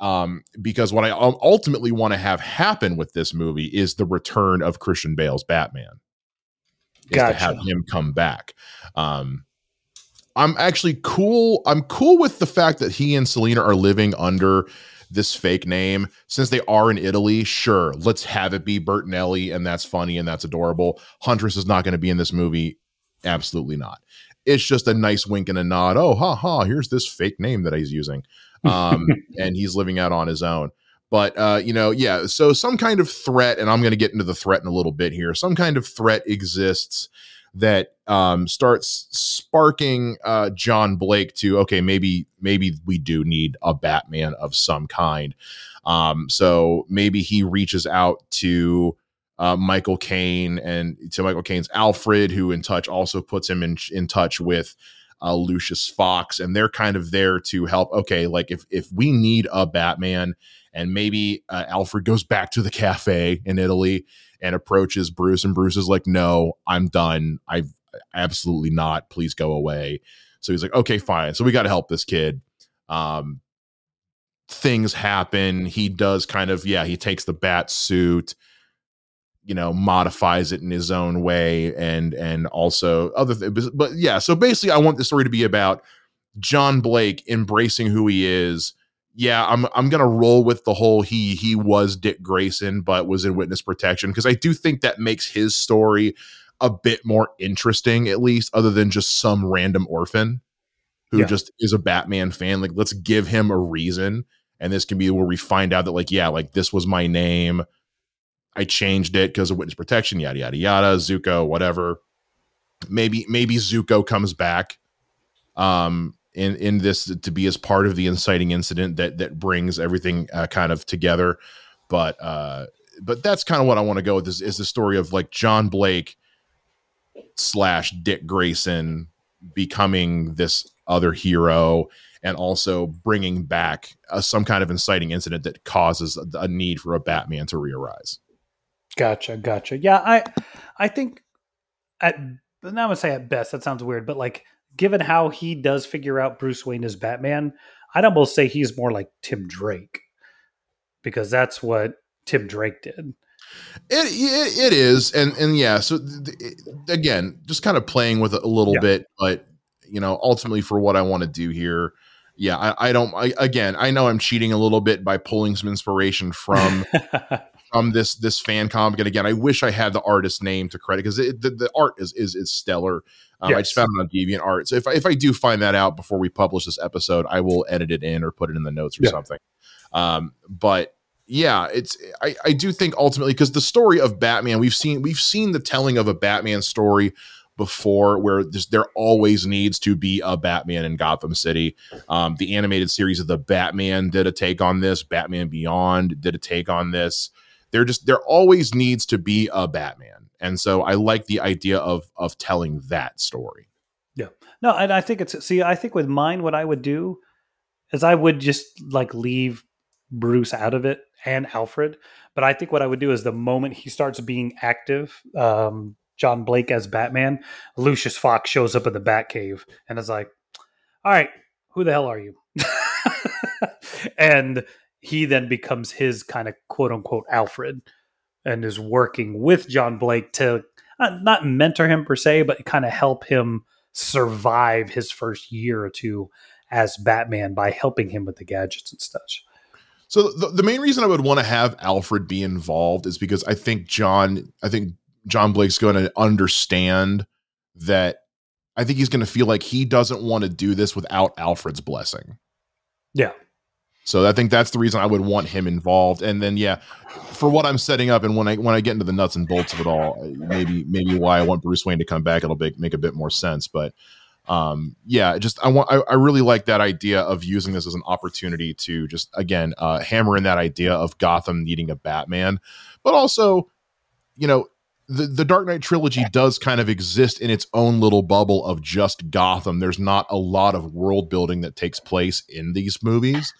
Um, because what I ultimately want to have happen with this movie is the return of Christian Bale's Batman. Gotcha. to have him come back. Um, I'm actually cool. I'm cool with the fact that he and Selina are living under this fake name since they are in Italy. Sure, let's have it be Bertinelli, and that's funny and that's adorable. Huntress is not going to be in this movie. Absolutely not. It's just a nice wink and a nod. Oh, ha ha! Here's this fake name that he's using, um, and he's living out on his own. But uh, you know, yeah. So some kind of threat, and I'm going to get into the threat in a little bit here. Some kind of threat exists that um, starts sparking uh, John Blake to okay, maybe maybe we do need a Batman of some kind. Um, so maybe he reaches out to uh, Michael Caine and to Michael Caine's Alfred, who in touch also puts him in in touch with uh, Lucius Fox, and they're kind of there to help. Okay, like if if we need a Batman, and maybe uh, Alfred goes back to the cafe in Italy and approaches Bruce, and Bruce is like, "No, I'm done. I've absolutely not. Please go away. So he's like, okay, fine. So we got to help this kid. Um, things happen. He does kind of, yeah, he takes the bat suit, you know, modifies it in his own way, and and also other things. But yeah, so basically, I want the story to be about John Blake embracing who he is. Yeah, I'm I'm gonna roll with the whole he he was Dick Grayson, but was in witness protection because I do think that makes his story a bit more interesting, at least, other than just some random orphan who yeah. just is a Batman fan. Like, let's give him a reason. And this can be where we find out that, like, yeah, like this was my name. I changed it because of witness protection, yada yada yada. Zucco, whatever. Maybe maybe Zucco comes back um in in this to be as part of the inciting incident that that brings everything uh, kind of together. But uh but that's kind of what I want to go with is, is the story of like John Blake slash Dick Grayson becoming this other hero and also bringing back uh, some kind of inciting incident that causes a, a need for a Batman to re-arise. Gotcha, gotcha. Yeah, I I think at not gonna say at best that sounds weird, but like given how he does figure out Bruce Wayne as Batman, I'd almost say he's more like Tim Drake because that's what Tim Drake did. It, it, it is, and and yeah. So again, just kind of playing with it a little yeah. bit, but you know, ultimately for what I want to do here, yeah, I, I don't. I, again, I know I'm cheating a little bit by pulling some inspiration from from this this fan comic. And again, I wish I had the artist name to credit because the, the art is is is stellar. Um, yes. I just found it on Deviant Art. So if I, if I do find that out before we publish this episode, I will edit it in or put it in the notes or yeah. something. Um, but yeah, it's I, I do think ultimately because the story of Batman we've seen we've seen the telling of a Batman story before where there always needs to be a Batman in Gotham City. Um, the animated series of the Batman did a take on this. Batman Beyond did a take on this. There just there always needs to be a Batman, and so I like the idea of of telling that story. Yeah, no, and I think it's see. I think with mine, what I would do is I would just like leave Bruce out of it and Alfred. But I think what I would do is the moment he starts being active, um, John Blake as Batman, Lucius Fox shows up in the Batcave and is like, "All right, who the hell are you?" and he then becomes his kind of quote unquote Alfred and is working with John Blake to uh, not mentor him per se, but kind of help him survive his first year or two as Batman by helping him with the gadgets and such. So the, the main reason I would want to have Alfred be involved is because I think John, I think John Blake's going to understand that. I think he's going to feel like he doesn't want to do this without Alfred's blessing. Yeah. So I think that's the reason I would want him involved. And then yeah, for what I'm setting up and when I when I get into the nuts and bolts of it all, maybe maybe why I want Bruce Wayne to come back, it'll make, make a bit more sense. But um, yeah, just I want I, I, really like that idea of using this as an opportunity to just again uh, hammer in that idea of Gotham needing a Batman, but also, you know, the the Dark Knight trilogy does kind of exist in its own little bubble of just Gotham. There's not a lot of world building that takes place in these movies,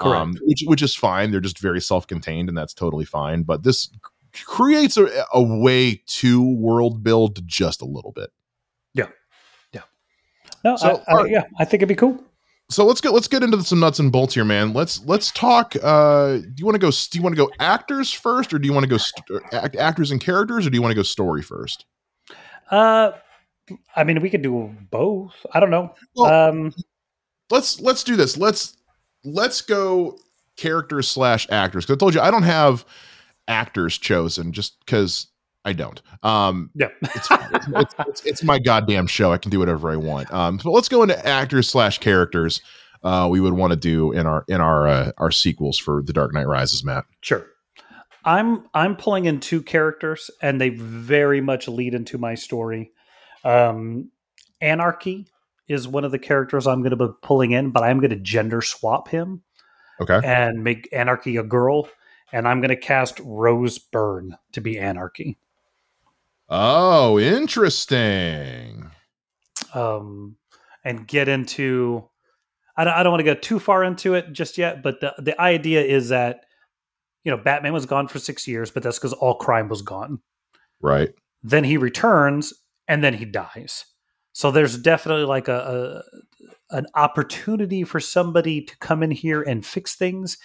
um, which which is fine. They're just very self contained, and that's totally fine. But this creates a, a way to world build just a little bit. Yeah, yeah. No, so, I, I, yeah, I think it'd be cool. So let's get let's get into some nuts and bolts here, man. Let's let's talk. Uh, do you want to go? Do you want to go actors first, or do you want to go st- act, actors and characters, or do you want to go story first? Uh, I mean, we could do both. I don't know. Well, um, let's let's do this. Let's let's go characters slash actors. Because I told you I don't have actors chosen just because I don't. Um, yeah, it's, it's, it's, it's, my goddamn show. I can do whatever I want. Um, so let's go into actors slash characters. Uh, we would want to do in our in our uh, our sequels for The Dark Knight Rises, Matt. Sure. I'm I'm pulling in two characters, and they very much lead into my story. Um, Anarchy is one of the characters I'm going to be pulling in, but I'm going to gender swap him. Okay. And make Anarchy a girl, and I'm going to cast Rose Byrne to be Anarchy. Oh, interesting. Um, and get into. I don't, I don't want to go too far into it just yet, but the the idea is that you know Batman was gone for six years, but that's because all crime was gone. Right. Then he returns, and then he dies. So there's definitely like a, a an opportunity for somebody to come in here and fix things.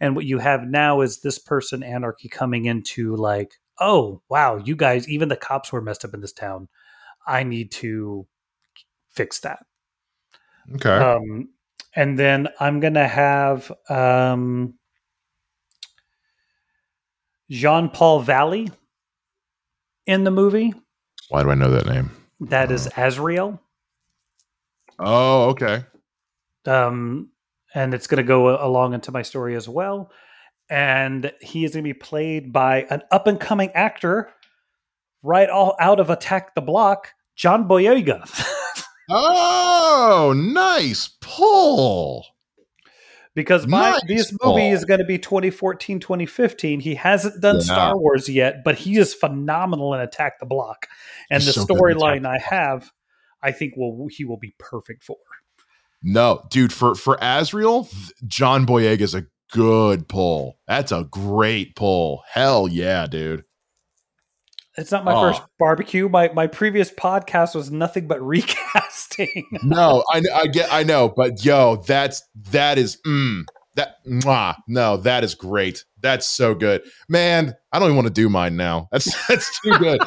And what you have now is this person anarchy coming into like, oh wow, you guys, even the cops were messed up in this town. I need to fix that. Okay. Um, and then I'm gonna have um, Jean Paul Valley in the movie. Why do I know that name? That is Azrael. Oh, okay. Um, and it's going to go along into my story as well. And he is going to be played by an up and coming actor, right all out of Attack the Block, John Boyega. oh, nice pull. Because my Nice this movie is going to be 2014 2015 he hasn't done Yeah. star wars yet but he is phenomenal in attack the block and He's the so good in Attack storyline i have i think will he will be perfect for No, dude, for for Azrael John Boyega is a good pull. That's a great pull. Hell yeah, dude. It's not my Oh. first barbecue my my previous podcast was nothing but recasting No, I I get I know, but yo, that's that is mm, that mwah, no, that is great. That's so good. Man, I don't even want to do mine now. That's that's too good.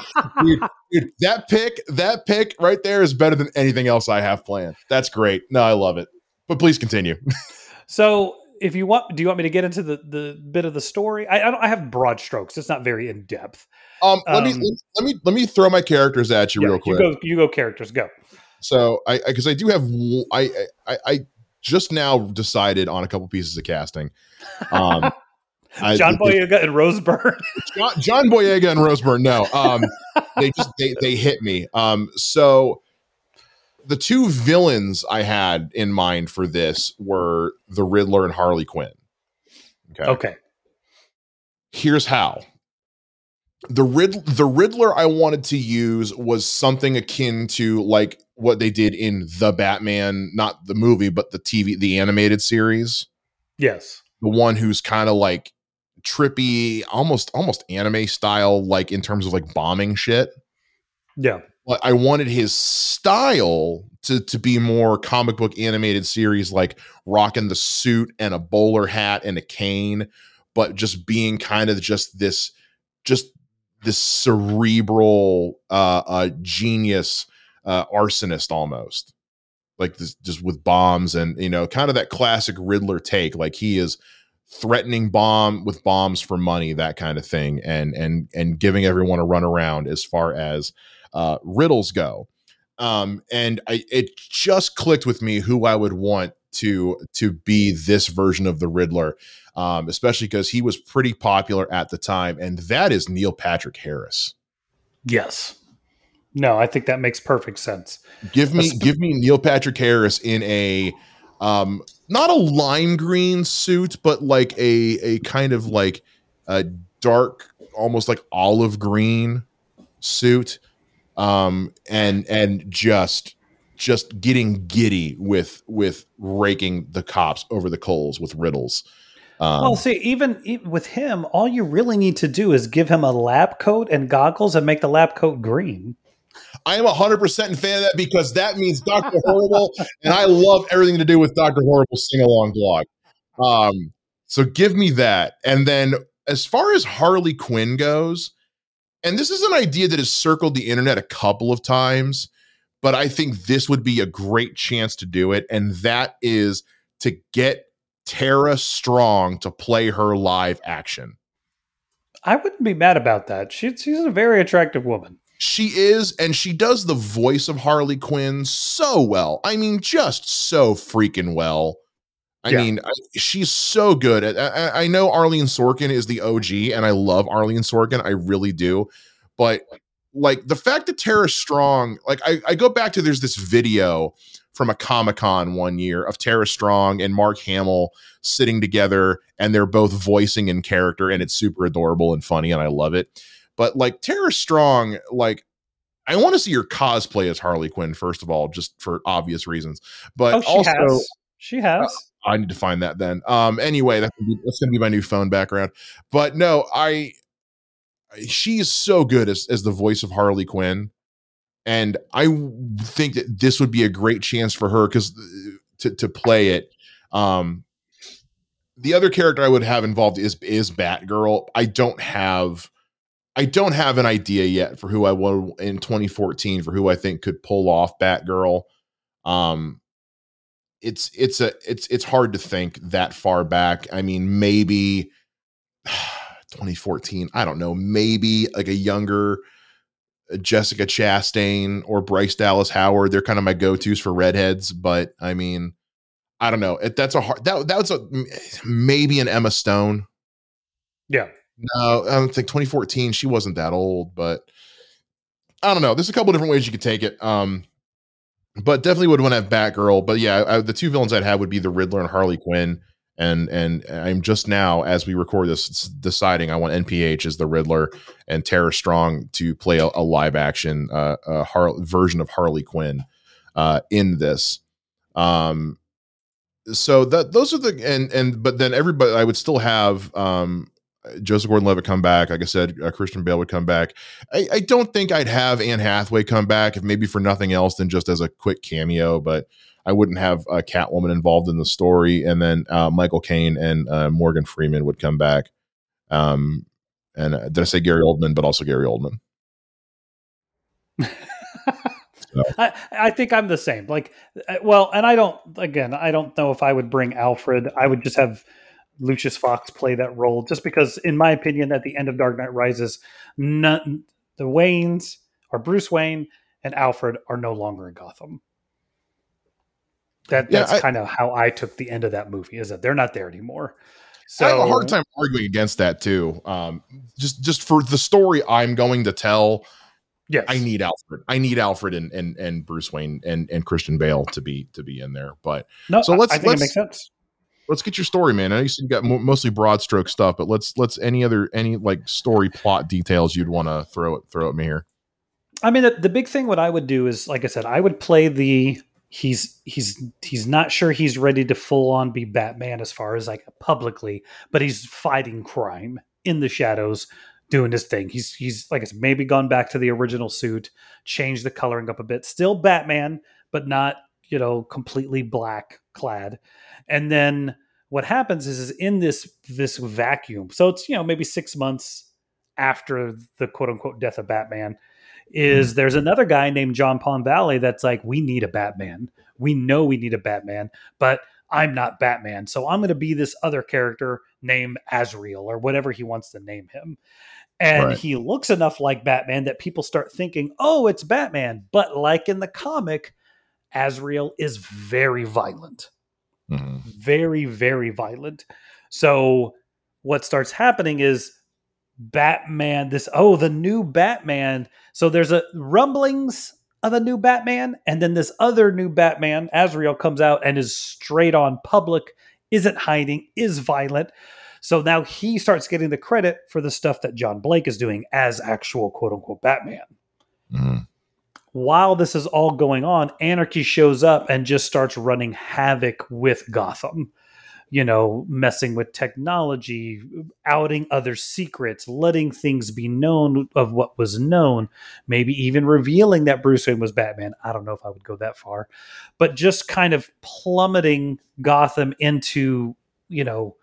dude, dude, that pick, that pick right there is better than anything else I have planned. That's great. No, I love it. But please continue. so if you want do you want me to get into the the bit of the story i i, don't, I have broad strokes it's not very in depth Um, let me Um, let me let me throw my characters at you Yeah, real quick. you go you go characters go So I because I, do have I I just now decided on a couple pieces of casting. Um, I- john boyega and rose byrne John, John Boyega and Rose Byrne. No, um, they just they they hit me. Um, so the two villains I had in mind for this were the Riddler and Harley Quinn. Okay. okay Here's how. The Rid- the Riddler I wanted to use was something akin to like what they did in the Batman, not the movie, but the TV, the animated series. yes The one who's kind of like trippy, almost almost anime style, like in terms of like bombing shit. yeah But I wanted his style to to be more comic book animated series, like rocking the suit and a bowler hat and a cane, but just being kind of just this, just this cerebral uh, uh genius uh arsonist almost. Like this just with bombs and you know kind of that classic riddler take like he is threatening bomb with bombs for money that kind of thing and and and giving everyone a run around as far as uh riddles go um and i it just clicked with me who i would want to to be this version of the riddler um especially because he was pretty popular at the time and that is neil patrick harris Yes. No, I think that makes perfect sense. Give me give me Neil Patrick Harris in a um not a lime green suit, but like a a kind of like a dark, almost like olive green suit. Um and and just just getting giddy with with raking the cops over the coals with riddles. Um, well, see, even, even with him, all you really need to do is give him a lab coat and goggles and make the lab coat green. I am 100% in fan of that because that means Dr. Horrible, and I love everything to do with Dr. Horrible's sing along blog. Um, so give me that. And then as far as Harley Quinn goes, and this is an idea that has circled the internet a couple of times, but I think this would be a great chance to do it. And that is to get Tara Strong to play her live action. I wouldn't be mad about that. She, she's a very attractive woman. She is, and she does the voice of Harley Quinn so well. I mean, just so freaking well. I Yeah. mean, I, she's so good. I, I, I know Arlene Sorkin is the OG, and I love Arlene Sorkin. I really do. But like the fact that Tara Strong, like I, I go back to there's this video from a Comic Con one year of Tara Strong and Mark Hamill sitting together, and they're both voicing in character, and it's super adorable and funny, and I love it. But like Tara Strong, like I want to see your cosplay as Harley Quinn first of all, just for obvious reasons. But oh, she also, has. She has. I need to find that then. Um, anyway, that's gonna, be, that's gonna be my new phone background. But no, I she is so good as as the voice of Harley Quinn. and I think that this would be a great chance for her because to to play it. Um, the other character I would have involved is is Batgirl. I don't have I don't have an idea yet for who I want in 2014 for who I think could pull off Batgirl. Um, it's it's a it's it's hard to think that far back. I mean, maybe 2014. I don't know. Maybe like a younger uh, Jessica Chastain or Bryce Dallas Howard. They're kind of my go tos for redheads. But I mean, I don't know. It, that's a hard. That that was a maybe an Emma Stone. Yeah. No, I don't think 2014. She wasn't that old, but I don't know. There's a couple different ways you could take it. Um, but definitely would want to have Batgirl. But yeah, I, the two villains I'd have would be the Riddler and Harley Quinn. And and I'm just now, as we record this, deciding I want NPH as the Riddler and Tara Strong to play a, a live action uh, a Har- version of Harley Quinn uh, in this. Um, so that those are the and and but then everybody I would still have um Joseph Gordon-Levitt come back. Like I said, uh, Christian Bale would come back. I, I, don't think I'd have Anne Hathaway come back, if maybe for nothing else than just as a quick cameo. But I wouldn't have a Catwoman involved in the story. And then uh, Michael Caine and uh, Morgan Freeman would come back. Um, and uh, did I say Gary Oldman? But also Gary Oldman. so. I, I think I'm the same. Like, uh, well, and I don't. Again, I don't know if I would bring Alfred. I would just have Lucius Fox play that role, just because, in my opinion, at the end of Dark Knight Rises, none, the Waynes or Bruce Wayne and Alfred are no longer in Gotham. That that's yeah, kind of how I took the end of that movie. Is that they're not there anymore. So I have a hard time arguing against that too. Um, just just for the story I'm going to tell. Yes. I need Alfred. I need Alfred and and and Bruce Wayne and and Christian Bale to be to be in there. But no, so let's I think let's, it makes sense let's get your story, man. I know you got mostly broad stroke stuff, but let's let's any other any like story plot details you'd want to throw it throw at me here. I mean, the, the big thing what I would do is, like I said, I would play the he's he's he's not sure he's ready to full on be Batman as far as like publicly, but he's fighting crime in the shadows, doing his thing. He's he's like I said, maybe gone back to the original suit, changed the coloring up a bit, still Batman, but not you know completely black clad. And then what happens is, is in this this vacuum so it's you know maybe six months after the quote unquote death of batman is mm there's another guy named john paul valley that's like we need a batman. We know we need a batman but i'm not batman so i'm going to be this other character named azrael or whatever he wants to name him. And right. he looks enough like batman that people start thinking oh it's batman but like in the comic azrael is very violent mm-hmm. very, very violent. So what starts happening is Batman, this, oh, the new Batman. So there's a rumblings of a new Batman, and then this other new Batman, Azrael, comes out and is straight on public, isn't hiding, is violent. So now he starts getting the credit for the stuff that John Blake is doing as actual quote unquote Batman. Mm-hmm while this is all going on, Anarchy shows up and just starts running havoc with Gotham. You know, messing with technology, outing other secrets, letting things be known of what was known, maybe even revealing that Bruce Wayne was Batman. I don't know if I would go that far, but just kind of plummeting Gotham into, you know,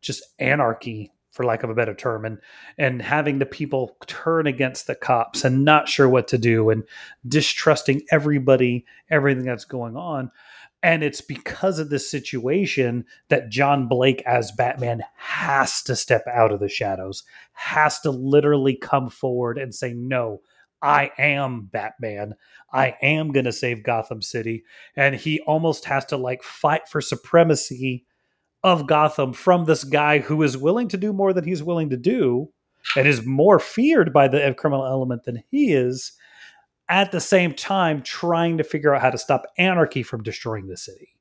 just anarchy for lack of a better term and and having the people turn against the cops and not sure what to do and distrusting everybody everything that's going on and it's because of this situation that John Blake as Batman has to step out of the shadows has to literally come forward and say no I am Batman. I am going to save Gotham City. And he almost has to like fight for supremacy of Gotham from this guy who is willing to do more than he's willing to do and is more feared by the criminal element than he is, at the same time trying to figure out how to stop anarchy from destroying the city.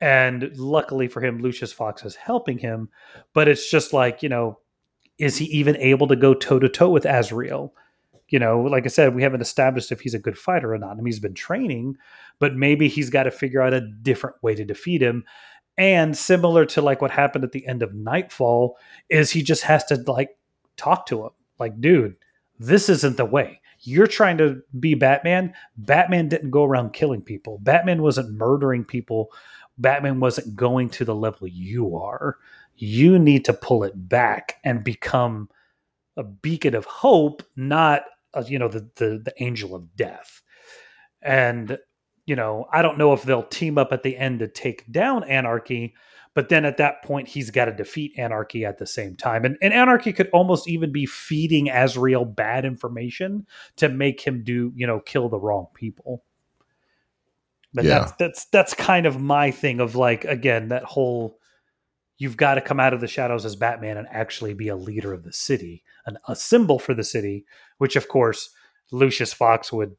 And luckily for him, Lucius Fox is helping him, but it's just like, you know, is he even able to go toe to toe with Azrael? You know, like I said, we haven't established if he's a good fighter or not. I mean, he's been training, but maybe he's got to figure out a different way to defeat him and similar to like what happened at the end of Knightfall, is he just has to like talk to him, like, dude, this isn't the way. you're trying to be Batman. Batman didn't go around killing people. Batman wasn't murdering people. Batman wasn't going to the level you are. You need to pull it back and become a beacon of hope, not a, you know the, the the angel of death. And you know, I don't know if they'll team up at the end to take down Anarchy, but then at that point, he's got to defeat Anarchy at the same time. And, and Anarchy could almost even be feeding Azrael bad information to make him do, you know, kill the wrong people. But yeah. that's that's that's kind of my thing of like again that whole you've got to come out of the shadows as Batman and actually be a leader of the city, and a symbol for the city, which of course Lucius Fox would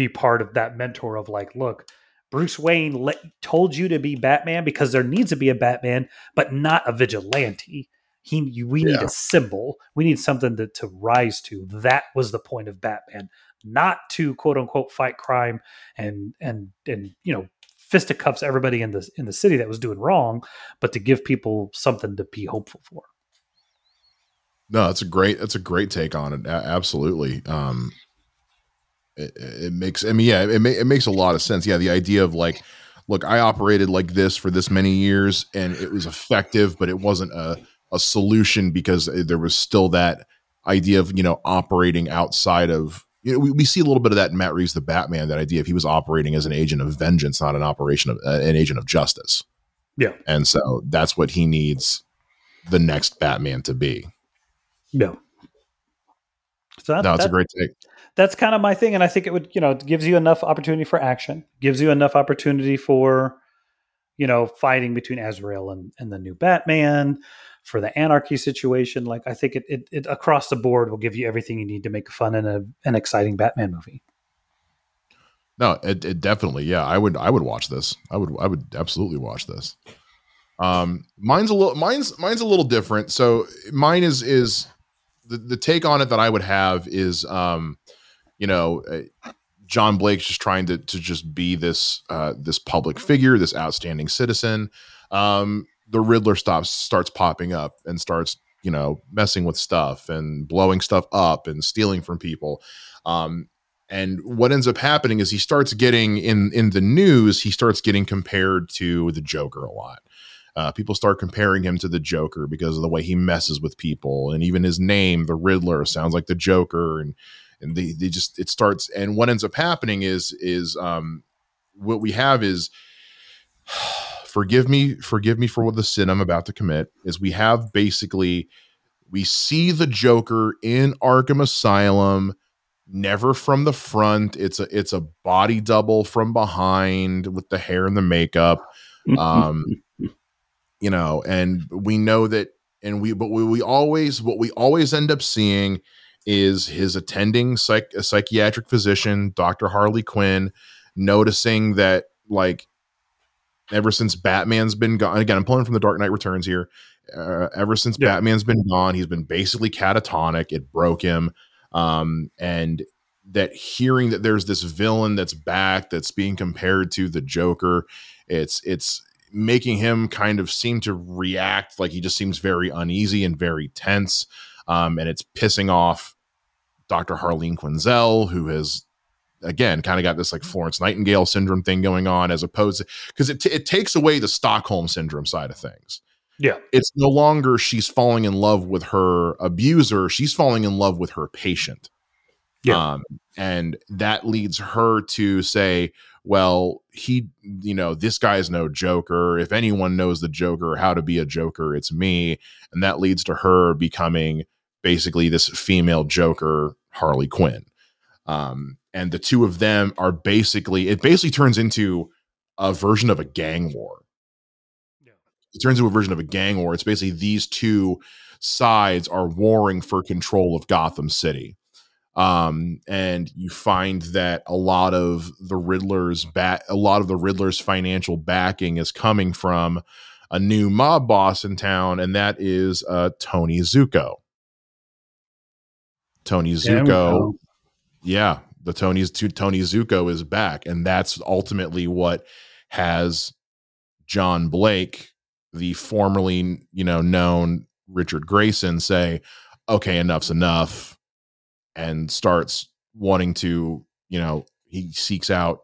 be part of that mentor of like, look, Bruce Wayne let, told you to be Batman because there needs to be a Batman, but not a vigilante. He, we need yeah. a symbol. We need something to, to rise to. That was the point of Batman, not to quote unquote fight crime and and and you know fisticuffs everybody in the in the city that was doing wrong, but to give people something to be hopeful for. No, that's a great that's a great take on it. A- absolutely. Um, it, it, makes i mean yeah it, ma- it makes a lot of sense. Yeah the idea of like look i operated like this for this many years and it was effective but it wasn't a, a solution because there was still that idea of you know operating outside of you know we, we see a little bit of that in matt reeves the batman that idea if he was operating as an agent of vengeance not an operation of uh, an agent of justice. Yeah. And so that's what he needs the next batman to be. Yeah. So that, no, that's that, a great take that's kind of my thing and i think it would you know it gives you enough opportunity for action gives you enough opportunity for you know fighting between azrael and, and the new batman for the anarchy situation. Like i think it, it, it across the board will give you everything you need to make fun and a, an exciting batman movie. No it, it definitely yeah i would i would watch this. I would i would absolutely watch this. Um mine's a little mine's mine's a little different. So mine is is the, the take on it that i would have is um you know, uh, John Blake's just trying to to just be this uh, this public figure, this outstanding citizen. Um, the Riddler stops starts popping up and starts you know messing with stuff and blowing stuff up and stealing from people. Um, and what ends up happening is he starts getting in in the news. He starts getting compared to the Joker a lot. Uh, people start comparing him to the Joker because of the way he messes with people, and even his name, the Riddler, sounds like the Joker, and and they, they just it starts and what ends up happening is is um what we have is forgive me forgive me for what the sin i'm about to commit is we have basically we see the joker in arkham asylum never from the front. It's a it's a body double from behind with the hair and the makeup um you know and we know that and we but we, we always what we always end up seeing is his attending psych- a psychiatric physician, Dr. Harley Quinn, noticing that like ever since Batman's been gone, again, I'm pulling from the Dark Knight Returns here. Uh, ever since yeah. Batman's been gone, he's been basically catatonic. It broke him. Um, and that hearing that there's this villain that's back that's being compared to the Joker, it's it's making him kind of seem to react like he just seems very uneasy and very tense. Um, and it's pissing off Dr. Harleen Quinzel, who has again kind of got this like Florence Nightingale syndrome thing going on, as opposed to because it, t- it takes away the Stockholm syndrome side of things. Yeah. It's no longer she's falling in love with her abuser, she's falling in love with her patient. Yeah. Um, and that leads her to say, well, he, you know, this guy's no joker. If anyone knows the joker, how to be a joker, it's me. And that leads to her becoming basically this female Joker, Harley Quinn. Um, and the two of them are basically, it basically turns into a version of a gang war. Yeah. It turns into a version of a gang war. It's basically these two sides are warring for control of Gotham City. Um, and you find that a lot of the Riddler's bat, a lot of the Riddler's financial backing is coming from a new mob boss in town, and that is uh, Tony Zucco. Tony Zucco. Yeah, the Tony's to Tony Zucco is back, and that's ultimately what has John Blake, the formerly you know known Richard Grayson, say, "Okay, enough's enough," and starts wanting to, you know, he seeks out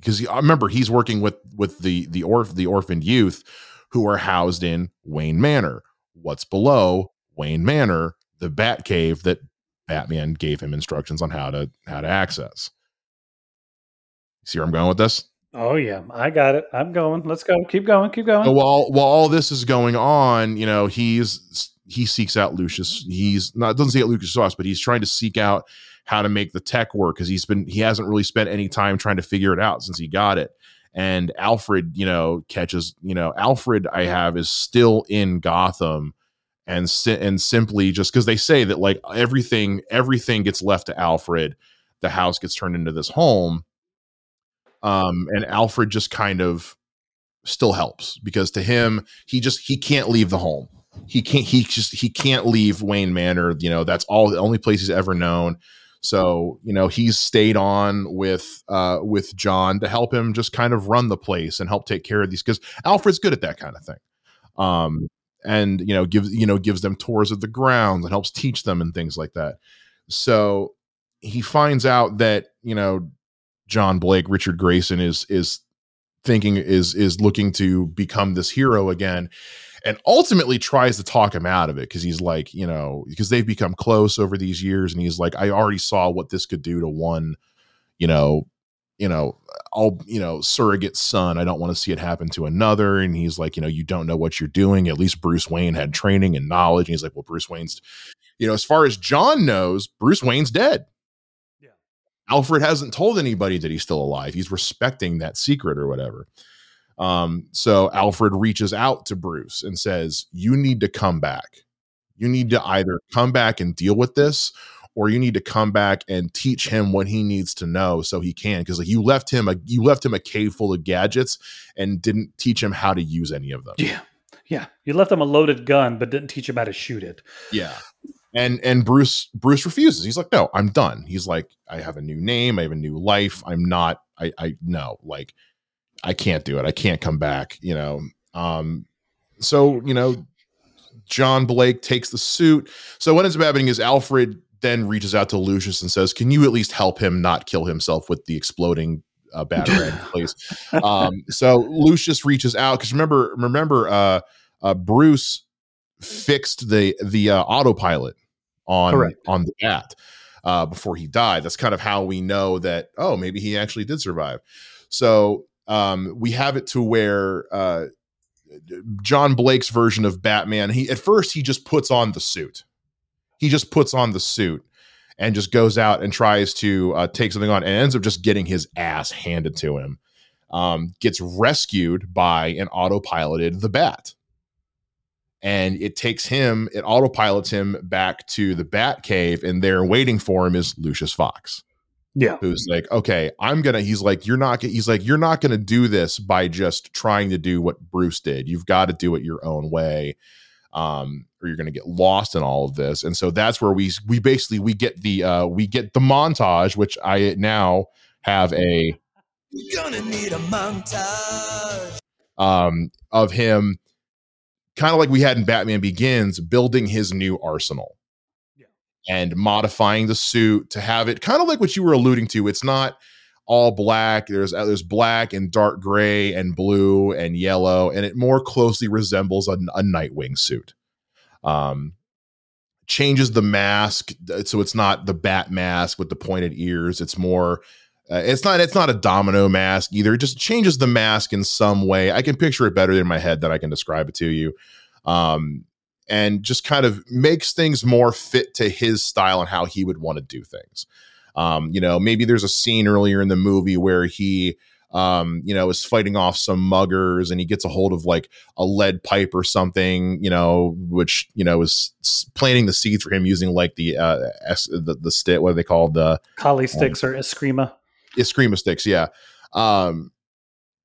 because I remember he's working with with the the orph the orphaned youth who are housed in Wayne Manor. What's below Wayne Manor, the Bat Cave that Batman gave him instructions on how to how to access. See where I'm going with this? Oh yeah, I got it. I'm going. Let's go. Keep going. Keep going. So while while all this is going on, you know, he's he seeks out Lucius. He's not doesn't seek out Lucius Sauce, but he's trying to seek out how to make the tech work because he's been he hasn't really spent any time trying to figure it out since he got it. And Alfred, you know, catches you know Alfred. I have is still in Gotham, and si- and simply just because they say that like everything everything gets left to Alfred, the house gets turned into this home. Um, and Alfred just kind of still helps because to him he just he can't leave the home. He can't he just he can't leave wayne manor you know that's all the only place he's ever known. So you know he's stayed on with uh with john to help him just kind of run the place and help take care of these because alfred's good at that kind of thing. Um and you know gives you know gives them tours of the grounds and helps teach them and things like that. So he finds out that you know john blake richard grayson is is thinking is is looking to become this hero again and ultimately tries to talk him out of it because he's like you know because they've become close over these years and he's like i already saw what this could do to one you know you know i'll you know surrogate son i don't want to see it happen to another and he's like you know you don't know what you're doing at least bruce wayne had training and knowledge and he's like well bruce wayne's you know as far as john knows bruce wayne's dead Yeah. alfred hasn't told anybody that he's still alive he's respecting that secret or whatever um, so Alfred reaches out to Bruce and says, You need to come back. You need to either come back and deal with this, or you need to come back and teach him what he needs to know so he can. Because like you left him a you left him a cave full of gadgets and didn't teach him how to use any of them. Yeah. Yeah. You left him a loaded gun, but didn't teach him how to shoot it. Yeah. And and Bruce Bruce refuses. He's like, no, I'm done. He's like, I have a new name, I have a new life. I'm not, I I no, like I can't do it. I can't come back, you know. Um, so, you know, John Blake takes the suit. So what ends up happening is Alfred then reaches out to Lucius and says, Can you at least help him not kill himself with the exploding uh, batarang, please? Um, so Lucius reaches out because remember, remember, uh, uh, Bruce fixed the the uh, autopilot on Correct. on the bat uh, before he died. That's kind of how we know that. Oh, maybe he actually did survive. So um, we have it to where uh, John Blake's version of Batman. He at first he just puts on the suit. He just puts on the suit and just goes out and tries to uh, take something on and ends up just getting his ass handed to him. Um, gets rescued by an autopiloted the Bat. And it takes him, it autopilots him back to the Bat Cave, and there waiting for him is Lucius Fox Yeah. who's like, okay, I'm gonna. He's like, you're not. He's like, you're not gonna do this by just trying to do what Bruce did. You've got to do it your own way, um, or you're gonna get lost in all of this. And so that's where we we basically we get the uh, we get the montage, which I now have a Gonna need a montage. um of him, kind of like we had in Batman Begins, building his new arsenal. Yeah. And modifying the suit to have it kind of like what you were alluding to. It's not all black. There's uh, there's black and dark gray and blue and yellow, and it more closely resembles a, a Nightwing suit. Um, changes the mask uh, so it's not the bat mask with the pointed ears. It's more. Uh, it's not. It's not a domino mask either. It just changes the mask in some way. I can picture it better in my head than I can describe it to you. Um, and just kind of makes things more fit to his style and how he would want to do things. Um, you know, maybe there's a scene earlier in the movie where he, um, you know, is fighting off some muggers and he gets a hold of like a lead pipe or something, you know, which, you know, is planting the seeds for him using like the, uh, the, the stick, what are they called? The Kali sticks or Eskrima. Eskrima sticks, yeah. Um,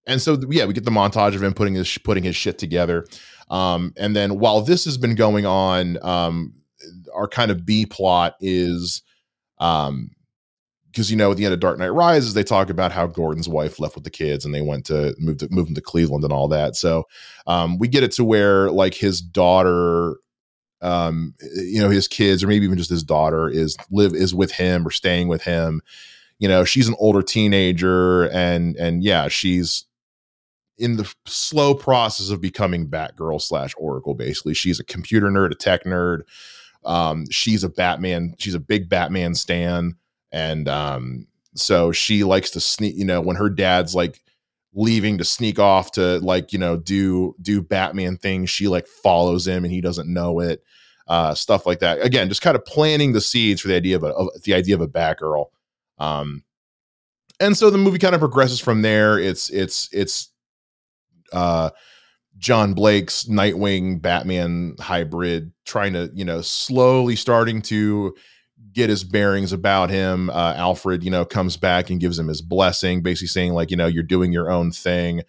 and so yeah, we get the montage of him putting his putting his shit together. Um, and then while this has been going on, um, our kind of B plot is, um, because you know at the end of Dark Knight Rises, they talk about how Gordon's wife left with the kids and they went to move to move them to Cleveland and all that. So um, we get it to where like his daughter um, you know, his kids or maybe even just his daughter is live is with him or staying with him. You know, she's an older teenager, and and yeah, she's in the slow process of becoming Batgirl slash Oracle. Basically, she's a computer nerd, a tech nerd. Um, she's a Batman. She's a big Batman stan, and um, so she likes to sneak. You know, when her dad's like leaving to sneak off to like you know do do Batman things, she like follows him, and he doesn't know it. Uh, stuff like that. Again, just kind of planting the seeds for the idea of, a, of the idea of a Batgirl. Um, and so the movie kind of progresses from there. It's it's it's uh, John Blake's Nightwing Batman hybrid, trying to, you know, slowly starting to get his bearings about him. Uh, Alfred, you know, comes back and gives him his blessing, basically saying, like, you know, you're doing your own thing.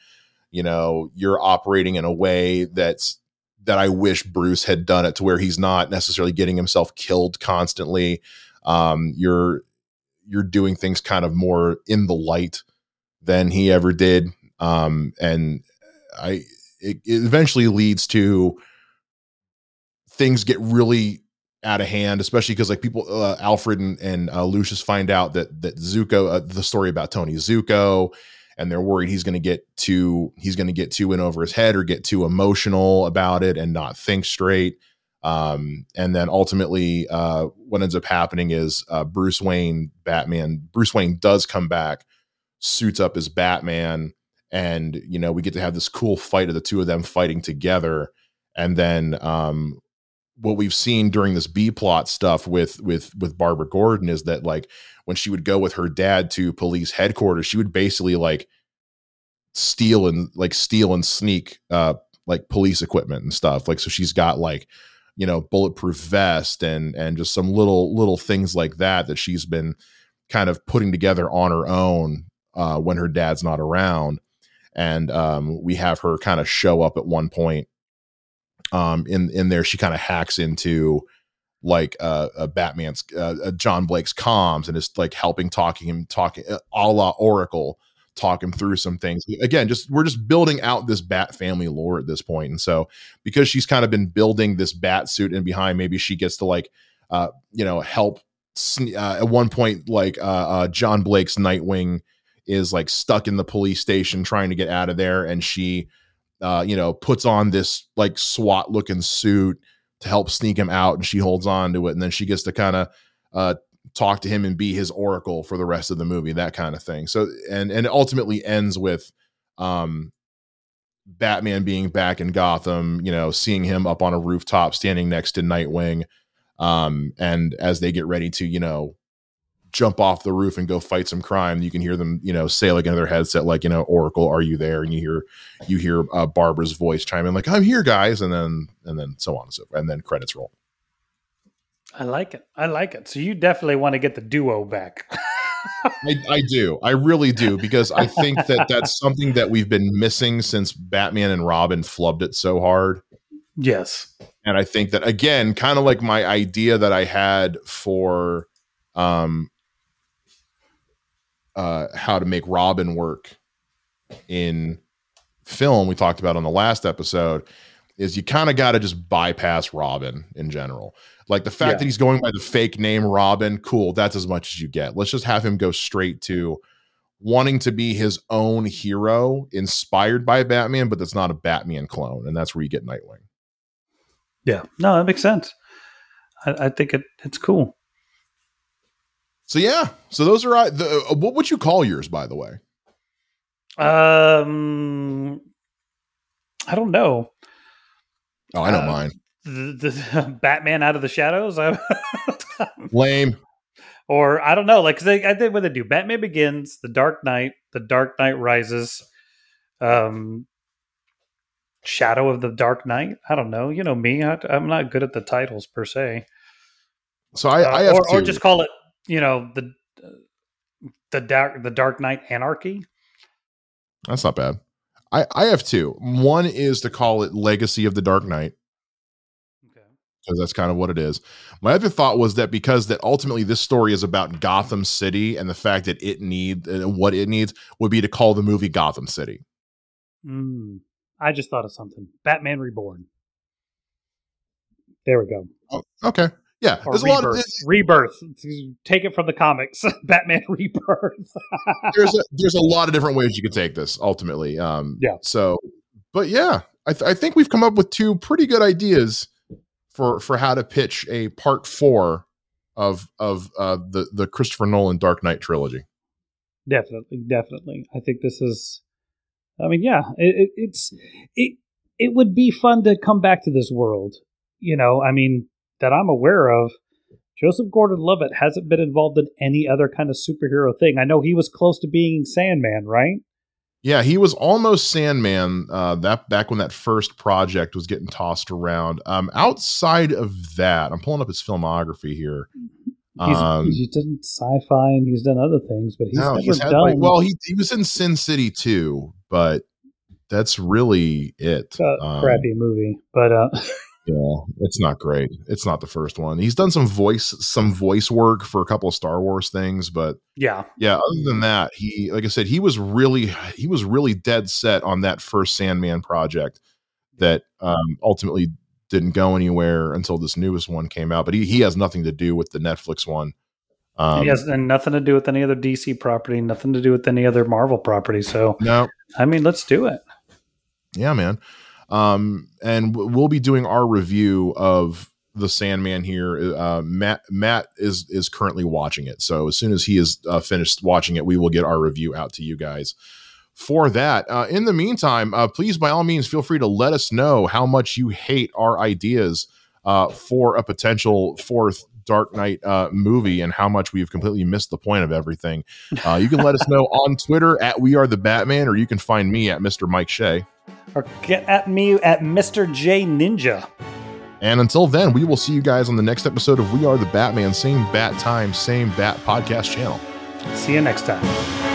You know, you're operating in a way that's that I wish Bruce had done it to where he's not necessarily getting himself killed constantly. Um, you're you're doing things kind of more in the light than he ever did. Um, and I it, it eventually leads to things get really out of hand, especially because like people, uh, Alfred and, and uh, Lucius find out that that Zucco, uh, the story about Tony Zucco, and they're worried he's going to get too he's going to get too in over his head or get too emotional about it and not think straight. Um, and then ultimately, uh, what ends up happening is uh, Bruce Wayne, Batman, Bruce Wayne does come back, suits up as Batman, and you know we get to have this cool fight of the two of them fighting together and then um what we've seen during this B plot stuff with with with Barbara Gordon is that like when she would go with her dad to police headquarters she would basically like steal and like steal and sneak uh like police equipment and stuff. Like so she's got like you know bulletproof vest and and just some little little things like that that she's been kind of putting together on her own uh when her dad's not around. And um, we have her kind of show up at one point um, in in there. She kind of hacks into like uh, a Batman's uh, a John Blake's comms and is like helping talking him talking uh, a la Oracle talk him through some things. Again, just we're just building out this Bat family lore at this point, and so because she's kind of been building this Bat suit in behind, maybe she gets to like uh, you know help. Uh, at one point, like uh, uh, John Blake's Nightwing is like stuck in the police station trying to get out of there and she uh, you know puts on this like swat looking suit to help sneak him out and she holds on to it and then she gets to kind of uh, talk to him and be his oracle for the rest of the movie that kind of thing. So and and it ultimately ends with um batman being back in gotham you know seeing him up on a rooftop standing next to nightwing um and as they get ready to you know jump off the roof and go fight some crime you can hear them you know say like in their headset like you know oracle are you there? And you hear you hear uh, barbara's voice chime in like i'm here guys and then and then so on and so forth and then credits roll. I like it. I like it. So you definitely want to get the duo back. I, I do. I really do because i think that that's something that we've been missing since batman and robin flubbed it so hard. Yes. And i think that again kind of like my idea that i had for um uh, how to make Robin work in film we talked about on the last episode is you kind of got to just bypass Robin in general. Like the fact yeah. that he's going by the fake name Robin, cool, that's as much as you get. Let's just have him go straight to wanting to be his own hero inspired by Batman, but that's not a Batman clone. And that's where you get Nightwing. Yeah, no, that makes sense. I, I think it, it's cool. So yeah, so those are uh, the, uh, what would you call yours, by the way? Um, I don't know. Oh, I know uh, mine. The, the, Batman out of the shadows. Lame. Or I don't know. Like they, I think what they do: Batman Begins, The Dark Knight, The Dark Knight Rises, um, Shadow of the Dark Knight. I don't know. You know me. I, am not good at the titles per se. So I, uh, I have or, or just call it you know the the dark the Dark Knight Anarchy. That's not bad. I I have two. One is to call it Legacy of the Dark Knight. Okay. Because that's kind of what it is. My other thought was that because that ultimately this story is about Gotham City and the fact that it need uh, what it needs would be to call the movie Gotham City. Mm, I just thought of something. Batman Reborn. There we go. Oh, okay. Yeah, there's a rebirth. lot of rebirth. Take it from the comics. Batman Rebirth. there's a, there's a lot of different ways you could take this ultimately. Um, Yeah. So, but yeah, I, th- I think we've come up with two pretty good ideas for for how to pitch a part four of of uh, the the Christopher Nolan Dark Knight trilogy. definitely, definitely. I think this is. I mean, yeah, it, it's it. It would be fun to come back to this world. You know, I mean, that I'm aware of. Joseph Gordon-Levitt hasn't been involved in any other kind of superhero thing. I know he was close to being Sandman, right? Yeah, he was almost Sandman. Uh, that back when that first project was getting tossed around. Um, outside of that, I'm pulling up his filmography here. He's, Um, he's done sci-fi and he's done other things, but he's no, never he's had, done. like, well, he he was in Sin City too, but that's really it. a Um, crappy movie, but uh, Yeah, it's not great. It's not the first one. He's done some voice some voice work for a couple of Star Wars things, but yeah, yeah, other than that, he like I said, he was really he was really dead set on that first Sandman project that um ultimately didn't go anywhere until this newest one came out. But he he has nothing to do with the Netflix one. Um, he has and nothing to do with any other DC property, nothing to do with any other Marvel property. So, no, I mean, let's do it. Yeah, man. Um, and we'll be doing our review of the Sandman here. Uh, Matt Matt is is currently watching it, so as soon as he is uh, finished watching it, we will get our review out to you guys. For that, uh, in the meantime, uh, please by all means feel free to let us know how much you hate our ideas uh, for a potential fourth Dark Knight uh, movie and how much we've completely missed the point of everything. Uh, you can let us know on Twitter at We Are the Batman, or you can find me at Mr. Mike Shea. Or get at me at Mr. J Ninja. And until then, we will see you guys on the next episode of We Are the Batman. Same bat time, same bat podcast channel. See you next time.